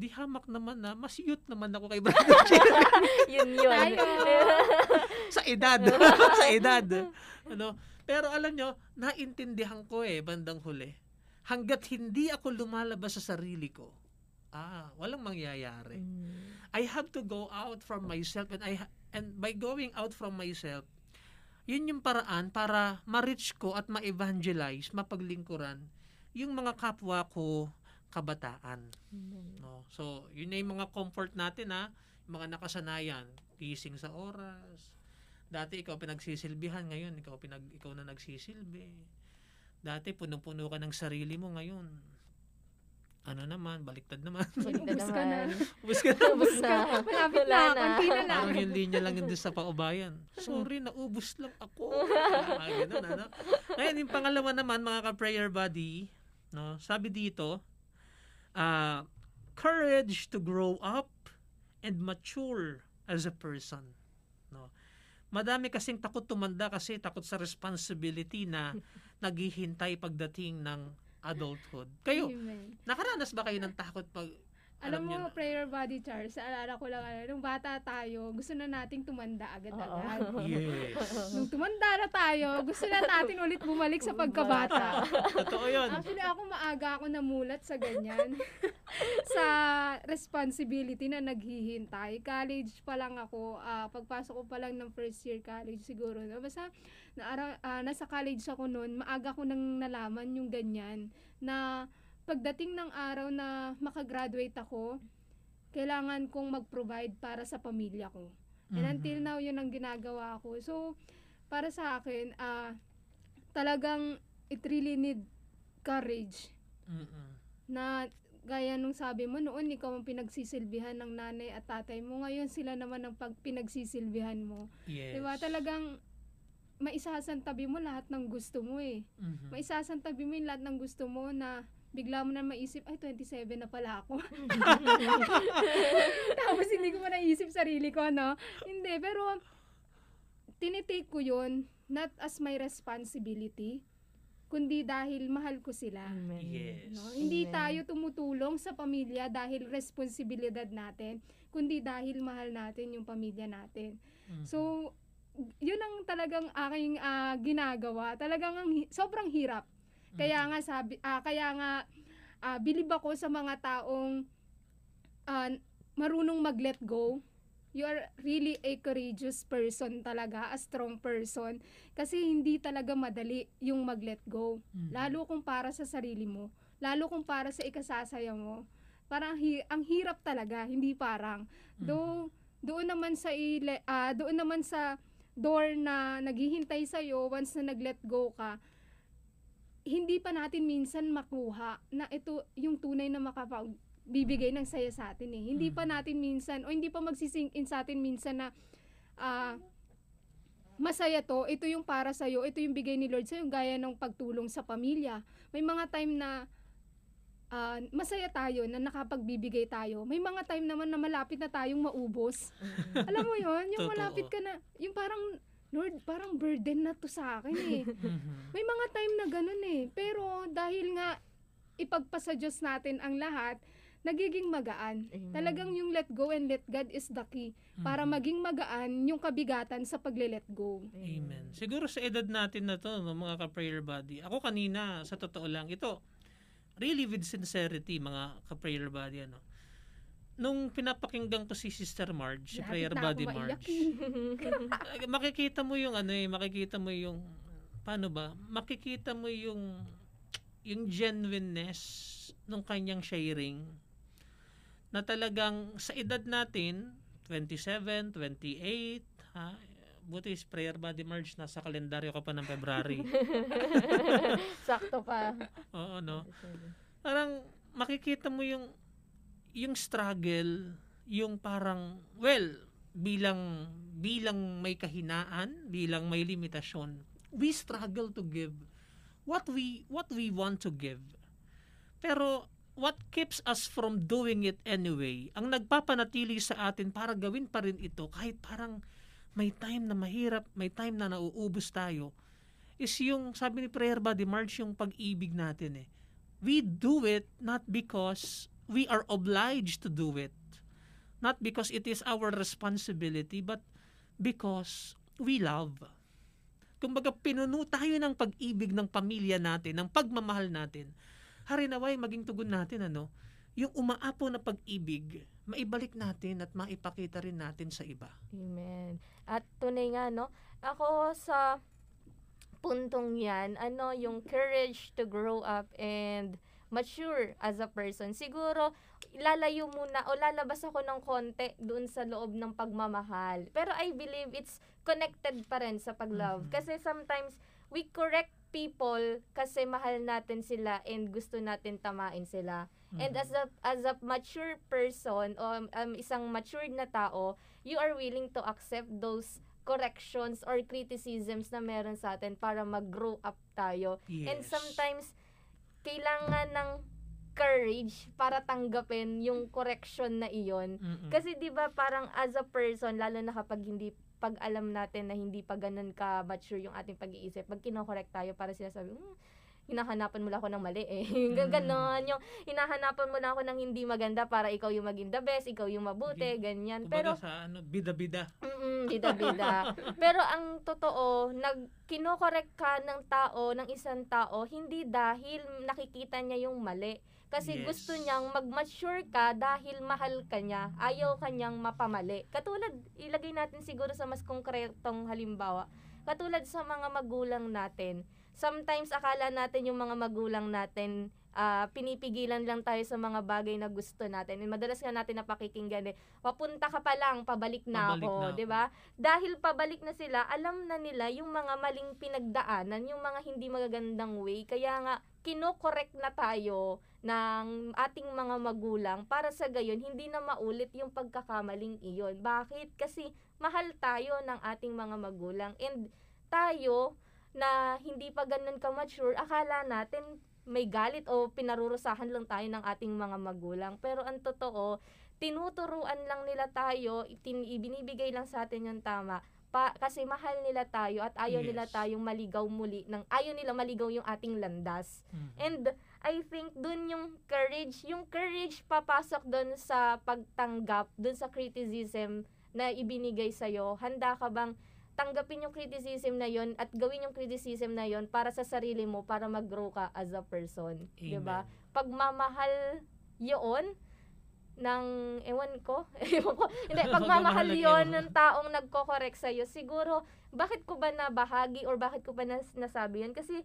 Di hamak naman na, mas youth naman ako kay Brother Jerry. yun yun. Tayo. sa edad. sa edad. Ano? Pero alam nyo, naintindihan ko eh, bandang huli. Hanggat hindi ako lumalabas sa sarili ko, ah, walang mangyayari. Mm. I have to go out from myself and I ha- and by going out from myself, yun yung paraan para ma-reach ko at ma-evangelize, mapaglingkuran yung mga kapwa ko kabataan. No? So, yun na yung mga comfort natin ha, yung mga nakasanayan, gising sa oras. Dati ikaw pinagsisilbihan, ngayon ikaw pinag ikaw na nagsisilbi. Dati punong-puno ka ng sarili mo ngayon. Ano naman, baliktad naman. Baliktad Ubus ka na. naman. Ubus ka na. Ubus na. Malapit Wala na, konti na lang. Parang yung linya lang yun sa paubayan. Sorry, naubos lang ako. Ah, ganun, ano? Ngayon, yung pangalawa naman, mga ka-prayer buddy, no, sabi dito, ah, courage to grow up and mature as a person. No? Madami kasing takot tumanda kasi takot sa responsibility na naghihintay pagdating ng adulthood. Kayo, Amen. nakaranas ba kayo ng takot pag Alam mo, niyo na- prayer body Charles, alala ko lang, ano, nung bata tayo, gusto na nating tumanda agad-agad. Yes. Nung tumanda na tayo, gusto na natin ulit bumalik sa pagkabata. Totoo yun. Actually, ako maaga ako namulat sa ganyan. sa responsibility na naghihintay. College pa lang ako, ah, pagpasok ko pa lang ng first year college siguro. No? Basta, na, ah, nasa college ako noon, maaga ko nang nalaman yung ganyan na pagdating ng araw na makagraduate ako, kailangan kong mag-provide para sa pamilya ko. And until Mhm. now, yun ang ginagawa ko. So, para sa akin, ah talagang it really need courage Mm-mm. na gaya nung sabi mo noon, ikaw ang pinagsisilbihan ng nanay at tatay mo. Ngayon, sila naman ang pag pinagsisilbihan mo. Yes. Diba? Talagang maisasantabi mo lahat ng gusto mo eh. Mhm. Maisasantabi mo yung lahat ng gusto mo na bigla mo na maisip, ay, 27 na pala ako. Tapos hindi ko pa naisip sarili ko, no? Hindi, pero tinitake ko yun not as my responsibility, kundi dahil mahal ko sila. Amen. Yes. No? Hindi Amen. tayo tumutulong sa pamilya dahil responsibilidad natin, kundi dahil mahal natin yung pamilya natin. Mhm. So, yun ang talagang aking ah, ginagawa. Talagang ang hi- sobrang hirap. Kaya nga sabi ah, kaya nga ah, bilib ako sa mga taong ah, marunong mag-let go. You are really a courageous person talaga, a strong person. Kasi hindi talaga madali yung mag-let go. Mhm. Lalo kung para sa sarili mo. Lalo kung para sa ikasasaya mo. Parang hi- ang hirap talaga, hindi parang. Mhm. Do doon naman sa ile, ah, doon naman sa door na naghihintay sa once na nag-let go ka, hindi pa natin minsan makuha na ito yung tunay na makapagbibigay ng saya sa atin eh. Hindi pa Mhm. natin minsan o hindi pa magsising in sa atin minsan na ah, masaya to, ito yung para sa ito yung bigay ni Lord sa'yo, gaya ng pagtulong sa pamilya. May mga time na ah, masaya tayo na nakapagbibigay tayo. May mga time naman na malapit na tayong maubos. Alam mo yon yung malapit ka na, yung parang, Lord, parang burden na to sa akin eh. Mhm. May mga time na ganun eh. Pero dahil nga ipagpasa Diyos natin ang lahat, nagiging magaan. Amen. Talagang yung let go and let God is the key para Mhm. maging magaan yung kabigatan sa pagle-let go. Amen. Siguro sa edad natin na to, no, mga ka-prayer body. Ako kanina, sa totoo lang, ito, really with sincerity, mga ka-prayer body, ano, nung pinapakinggan ko si Sister Marge, si Lapit prayer na ako body maiyak Marge, makikita mo yung ano eh, makikita mo yung, paano ba, makikita mo yung, yung genuineness nung kanyang sharing na talagang sa edad natin, 27, 28, ha, buti is prayer body merge nasa kalendaryo ka pa ng February. Sakto pa. Oo, no? Parang makikita mo yung yung struggle, yung parang well, bilang bilang may kahinaan, bilang may limitasyon, we struggle to give what we what we want to give. Pero what keeps us from doing it anyway, ang nagpapanatili sa atin para gawin pa rin ito kahit parang may time na mahirap, may time na nauubos tayo, is yung sabi ni Prayer Body March yung pag-ibig natin eh. We do it not because we are obliged to do it. Not because it is our responsibility, but because we love. Kumbaga, pinuno tayo ng pag-ibig ng pamilya natin, ng pagmamahal natin. Harinaway, maging tugon natin, ano, yung umaapo na pag-ibig, maibalik natin at maipakita rin natin sa iba. Amen. At tunay nga, no? Ako sa puntong yan, ano, yung courage to grow up and mature as a person. Siguro, lalayo muna o lalabas ako ng konti doon sa loob ng pagmamahal. Pero I believe it's connected pa rin sa pag-love. Mhm. Kasi sometimes, we correct people kasi mahal natin sila and gusto natin tamain sila. And Mhm. as a as a mature person o um, isang matured na tao, you are willing to accept those corrections or criticisms na meron sa atin para mag-grow up tayo. And Yes. sometimes kailangan ng courage para tanggapin yung correction na iyon. Mm-mm. Kasi 'di ba parang as a person lalo na kapag hindi pag alam natin na hindi pa ganun ka mature yung ating pag-iisip, pag kino-correct tayo para sinasabi, hmm, hinahanapan mo lang ako ng mali eh. Mm. Ganon, yung hinahanapan mo na ako ng hindi maganda para ikaw yung maging the best, ikaw yung mabuti, ganyan. Kumbaga Pero sa ano, bida-bida. Mm, bida-bida. Pero ang totoo, nag kinokorek ka ng tao, ng isang tao, hindi dahil nakikita niya yung mali. Kasi Yes. gusto niyang mag-mature ka dahil mahal ka niya. Ayaw kanyang mapamali. Katulad, ilagay natin siguro sa mas konkretong halimbawa. Katulad sa mga magulang natin. Sometimes akala natin yung mga magulang natin ah, pinipigilan lang tayo sa mga bagay na gusto natin. And madalas nga natin napakikinggan eh, papunta ka pa lang, pabalik na Pabalik ako, na. 'di ba? Dahil pabalik na sila, alam na nila yung mga maling pinagdaanan, yung mga hindi magagandang way. Kaya nga kino-correct na tayo ng ating mga magulang para sa gayon hindi na maulit yung pagkakamaling iyon. Bakit? Kasi mahal tayo ng ating mga magulang and tayo na hindi pa ganun ka-mature, akala natin may galit o pinarurusahan lang tayo ng ating mga magulang. Pero ang totoo, tinuturuan lang nila tayo, itin, ibinibigay lang sa atin yung tama. Pa, kasi mahal nila tayo at ayaw nila Yes. tayong maligaw muli ng ayaw nila maligaw yung ating landas. Mhm. And I think dun yung courage, yung courage papasok dun sa pagtanggap, dun sa criticism na ibinigay sa'yo. Handa ka bang tanggapin yung criticism na yon at gawin yung criticism na yon para sa sarili mo, para mag-grow ka as a person. 'di ba? Pagmamahal yon ng ewan ko, ewan ko. Hindi, Pagmamahal yon ng taong nagko-correct sa Siguro, bakit ko ba nabahagi or bakit ko ba nas- nasabi yun? Kasi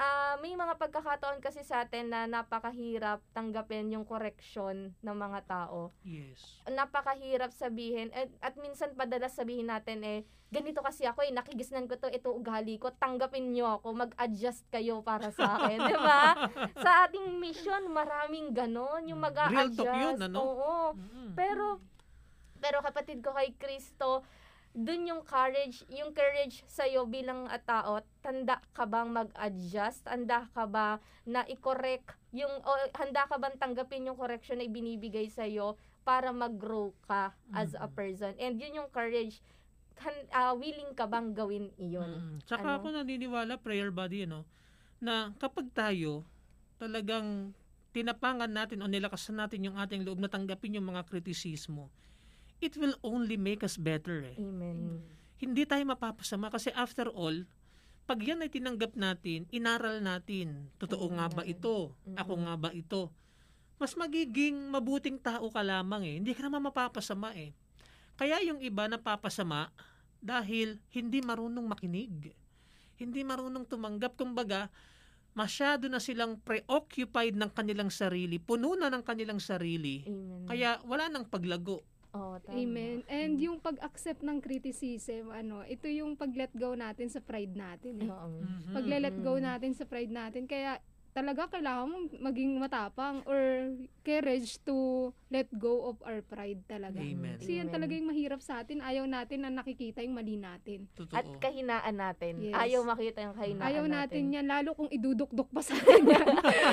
ah may mga pagkakataon kasi sa atin na napakahirap tanggapin yung correction ng mga tao. Yes. Napakahirap sabihin at, at minsan padalas sabihin natin eh ganito kasi ako eh nakigisnan ko to ito ugali ko tanggapin niyo ako mag-adjust kayo para sa akin, 'di ba? Sa ating mission maraming ganon yung Mm. mag-a-adjust. Real talk yun, ano? Oo. Mm-mm. Pero pero kapatid ko kay Kristo, dun yung courage, yung courage sa bilang a tao, tanda ka bang mag-adjust? Handa ka ba na i-correct yung o handa ka bang tanggapin yung correction na ibinibigay sa para mag-grow ka as a Mhm. person? And yun yung courage han, ah, willing ka bang gawin iyon? Mm. Tsaka Ano? ako naniniwala, prayer buddy, ano, na kapag tayo talagang tinapangan natin o nilakasan natin yung ating loob na tanggapin yung mga kritisismo, it will only make us better eh. Amen. Hindi tayo mapapasama kasi after all, pag yan ay tinanggap natin, inaral natin, totoo nga ba Amen. ito? Ako Mm-mm. nga ba ito? Mas magiging mabuting tao ka lamang eh. Hindi ka naman mapapasama eh. Kaya yung iba napapasama dahil hindi marunong makinig. Hindi marunong tumanggap. Kumbaga, masyado na silang preoccupied ng kanilang sarili, puno na ng kanilang sarili. Amen. Kaya wala nang paglago. Oh, tama. Amen. And yung pag-accept ng criticism, ano, ito yung pag-let go natin sa pride natin. Eh. Mhm. Pag-let go Mm. natin sa pride natin. Kaya talaga kailangan mong maging matapang or courage to let go of our pride talaga. Amen. Kasi yan Amen. talaga yung mahirap sa atin. Ayaw natin na nakikita yung mali natin. Totoo. At kahinaan natin. Yes. Ayaw makita yung kahinaan Ayaw natin natin. yan, lalo kung idudukduk pa sa atin yan.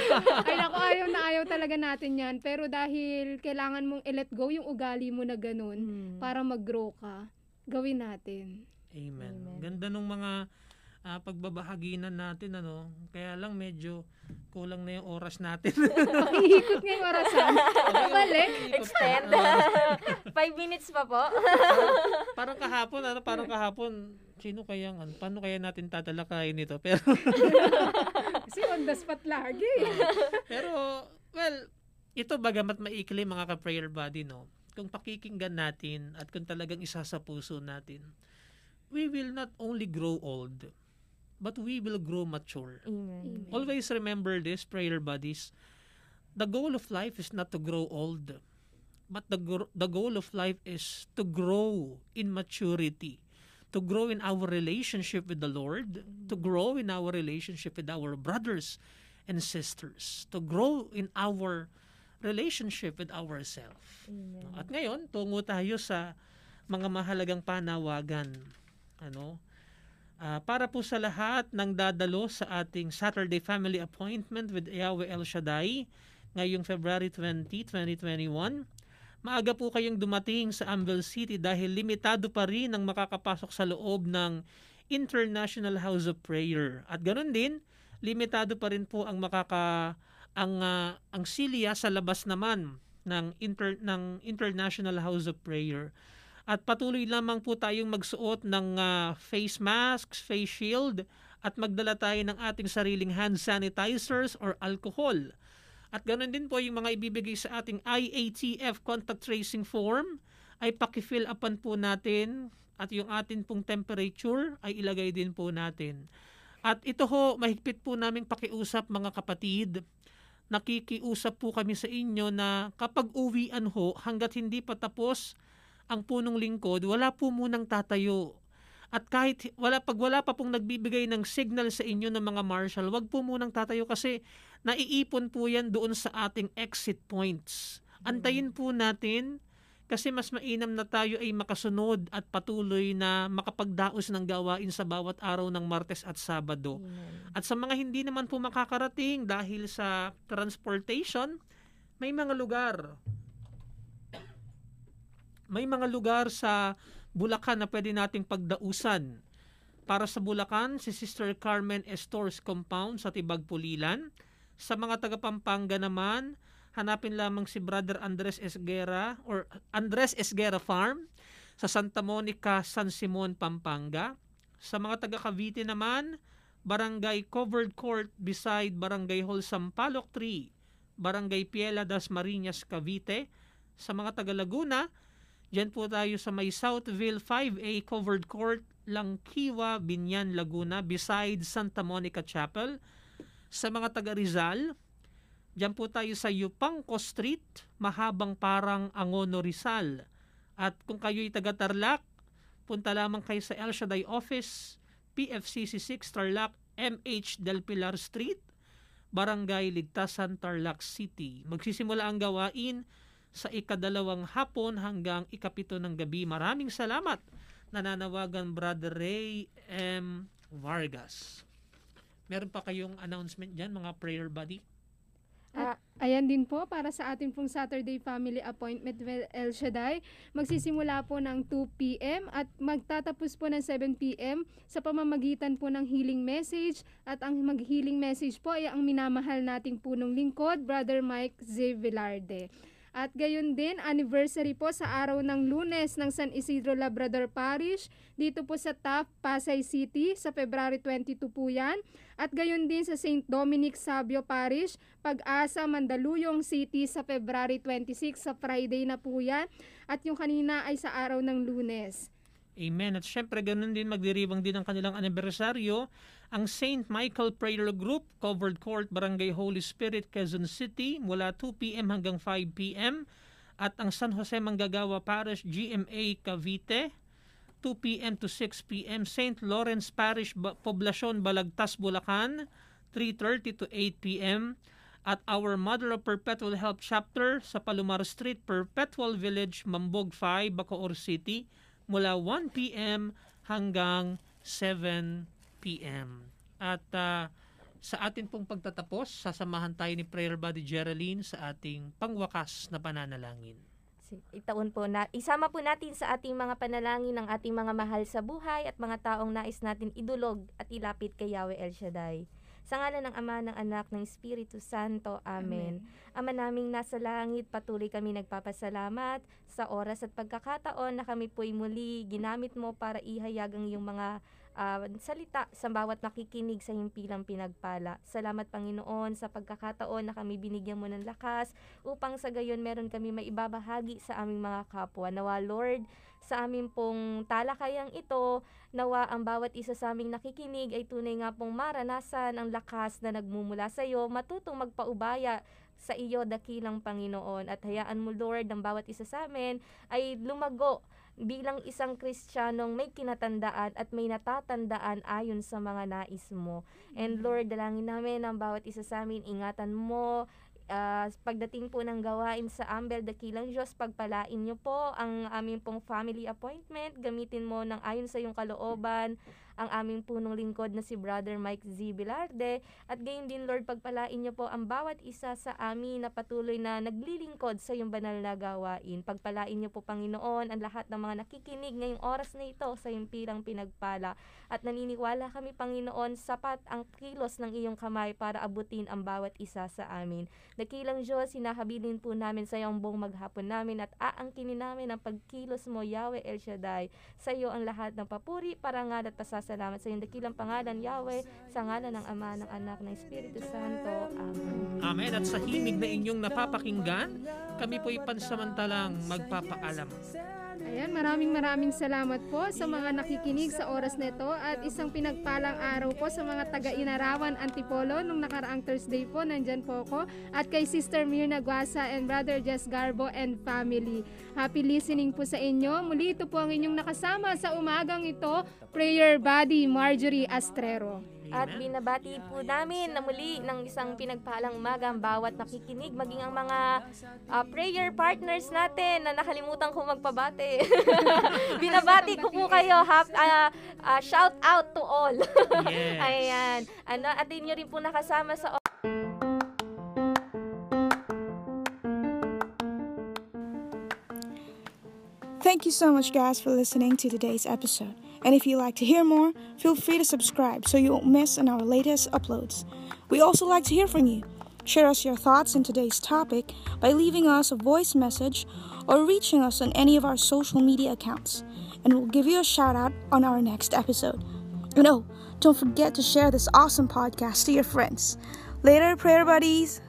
Ay naku, ayaw na ayaw talaga natin yan. Pero dahil kailangan mong i-let go yung ugali mo na ganun Mm. para mag-grow ka, gawin natin. Amen. Amen. Ganda nung mga ah, pagbabahaginan natin ano. Kaya lang medyo kulang na yung oras natin. Iikot nga yung orasan. Balik. Extend. Five minutes pa po. parang kahapon, ano, parang kahapon, sino kaya, ano, paano kaya natin tatalakayin ito? Pero, Kasi on the spot lagi. pero, well, ito bagamat maikli mga ka-prayer body, no? Kung pakikinggan natin at kung talagang isa sa puso natin, we will not only grow old, but we will grow mature. Amen. Always remember this, prayer buddies. The goal of life is not to grow old, but the gr- the goal of life is to grow in maturity, to grow in our relationship with the Lord, to grow in our relationship with our brothers and sisters, to grow in our relationship with ourselves. Amen. At ngayon, tungo tayo sa mga mahalagang panawagan. Ano? Ah, para po sa lahat ng dadalo sa ating Saturday Family Appointment with Yahweh El Shaddai ngayong February 20, 2021, maaga po kayong dumating sa Anvil City dahil limitado pa rin ang makakapasok sa loob ng International House of Prayer. At ganoon din, limitado pa rin po ang makaka ang ah, ang silya sa labas naman ng inter, ng International House of Prayer. At patuloy lamang po tayong magsuot ng ah, face masks, face shield at magdala tayo ng ating sariling hand sanitizers or alcohol. At ganoon din po yung mga ibibigay sa ating IATF contact tracing form ay pakifill upan po natin at yung atin pong temperature ay ilagay din po natin. At ito ho, mahigpit po naming pakiusap mga kapatid. Nakikiusap po kami sa inyo na kapag uwian ho, hanggat hindi pa tapos ang punong lingkod, wala po munang tatayo. At kahit wala pag wala pa pong nagbibigay ng signal sa inyo ng mga marshal, wag po munang tatayo kasi naiipon po yan doon sa ating exit points. Antayin po natin kasi mas mainam na tayo ay makasunod at patuloy na makapagdaos ng gawain sa bawat araw ng Martes at Sabado. Amen. At sa mga hindi naman po makakarating dahil sa transportation, may mga lugar. May mga lugar sa Bulacan na pwede nating pagdausan. Para sa Bulacan, si Sister Carmen Estors Compound sa Tibag Pulilan. Sa mga taga Pampanga naman, hanapin lamang si Brother Andres Esguera or Andres Esguera Farm sa Santa Monica, San Simon, Pampanga. Sa mga taga Cavite naman, Barangay Covered Court beside Barangay Hall Sampaloc 3, Barangay Piela das Marinas, Cavite. Sa mga taga Laguna, Diyan po tayo sa may Southville 5A Covered Court, Langkiwa, Binyan, Laguna, beside Santa Monica Chapel. Sa mga taga Rizal, diyan po tayo sa Yupangco Street, mahabang parang Angono Rizal. At kung kayo'y taga Tarlac, punta lamang kayo sa El Shaddai Office, PFCC 6 Tarlac, MH Del Pilar Street, Barangay Ligtasan, Tarlac City. Magsisimula ang gawain sa ikadalawang hapon hanggang ikapito ng gabi. Maraming salamat. Nananawagan Brother Ray M. Vargas. Meron pa kayong announcement dyan, mga prayer buddy? Ah, Ayan din po para sa ating pong Saturday Family Appointment with El Shaddai. Magsisimula po ng 2 p.m. at magtatapos po ng 7 p.m. sa pamamagitan po ng healing message. At ang mag-healing message po ay ang minamahal nating punong lingkod, Brother Mike Z. Velarde. At gayon din, anniversary po sa araw ng lunes ng San Isidro Labrador Parish, dito po sa Taft, Pasay City, sa February 22 po yan. At gayon din sa St. Dominic Sabio Parish, Pag-asa, Mandaluyong City sa February 26 sa Friday na po yan. At yung kanina ay sa araw ng lunes. Amen. At syempre, ganun din magdiribang din ang kanilang anibersaryo. Ang St. Michael Prayer Group, Covered Court, Barangay Holy Spirit, Quezon City, mula 2 p.m. hanggang 5 p.m. At ang San Jose Manggagawa Parish, GMA Cavite, 2 p.m. to 6 p.m. St. Lawrence Parish, Poblacion, Balagtas, Bulacan, 3.30 to 8 p.m. At our Mother of Perpetual Help Chapter sa Palomar Street, Perpetual Village, Mambog 5, Bacoor City, mula 1 p.m. hanggang 7 p.m. At ah, sa atin pong pagtatapos, sasamahan tayo ni Prayer Buddy Geraldine sa ating pangwakas na pananalangin. Si- Itaon po na isama po natin sa ating mga panalangin ng ating mga mahal sa buhay at mga taong nais natin idulog at ilapit kay Yahweh El Shaddai. Sa ngalan ng Ama, ng Anak, ng Espiritu Santo. Amen. Ama naming nasa langit, patuloy kami nagpapasalamat sa oras at pagkakataon na kami po'y muli ginamit mo para ihayag ang iyong mga ah, salita sa bawat nakikinig sa himpilang pinagpala. Salamat Panginoon sa pagkakataon na kami binigyan mo ng lakas upang sa gayon meron kami maibabahagi sa aming mga kapwa. Nawa Lord, sa aming pong talakayang ito, nawa ang bawat isa sa aming nakikinig ay tunay nga pong maranasan ang lakas na nagmumula sa iyo, matutong magpaubaya sa iyo dakilang Panginoon at hayaan mo Lord ang bawat isa sa amin ay lumago bilang isang Kristiyanong may kinatandaan at may natatandaan ayon sa mga nais mo. And Lord, dalangin namin ang bawat isa sa amin, ingatan mo, ah, pagdating po ng gawain sa Ambel Dakilang Diyos, pagpalain niyo po ang aming pong family appointment, gamitin mo ng ayon sa iyong kalooban, ang aming punong lingkod na si Brother Mike Z. Bilarde, at gayon din Lord, pagpalain niyo po ang bawat isa sa amin na patuloy na naglilingkod sa iyong banal na gawain. Pagpalain niyo po Panginoon ang lahat ng mga nakikinig ngayong oras na ito sa iyong pilang pinagpala. At naniniwala kami Panginoon, sapat ang kilos ng iyong kamay para abutin ang bawat isa sa amin. Dakilang Diyos, hinahabilin po namin sa iyong buong maghapon namin at aangkinin namin ang pagkilos mo, Yahweh El Shaddai. Sa iyo ang lahat ng papuri, parangal at pasasalamat sa iyong dakilang pangalan, Yahweh, sa ngalan ng Ama, ng Anak, ng Espiritu Santo. Amen. Amen. At sa himig na inyong napapakinggan, kami po'y pansamantalang magpapaalam. Ayan, maraming maraming salamat po sa mga nakikinig sa oras na ito at isang pinagpalang araw po sa mga taga-Inarawan Antipolo nung nakaraang Thursday po, nandyan po ako at kay Sister Mirna Guasa and Brother Jess Garbo and family. Happy listening po sa inyo. Muli ito po ang inyong nakasama sa umagang ito, Prayer Buddy Marjorie Astrero. At binabati po namin na muli ng isang pinagpalang umaga ang bawat nakikinig, maging ang mga ah, prayer partners natin na nakalimutan ko magpabati. binabati ko po kayo. Hap, ah, ah, shout out to all. Yes. Ayan. Ano, at din nyo rin po nakasama sa Thank you so much, guys, for listening to today's episode. And if you'd like to hear more, feel free to subscribe so you won't miss on our latest uploads. We also like to hear from you. Share us your thoughts on today's topic by leaving us a voice message or reaching us on any of our social media accounts. And we'll give you a shout out on our next episode. And oh, don't forget to share this awesome podcast to your friends. Later, prayer buddies.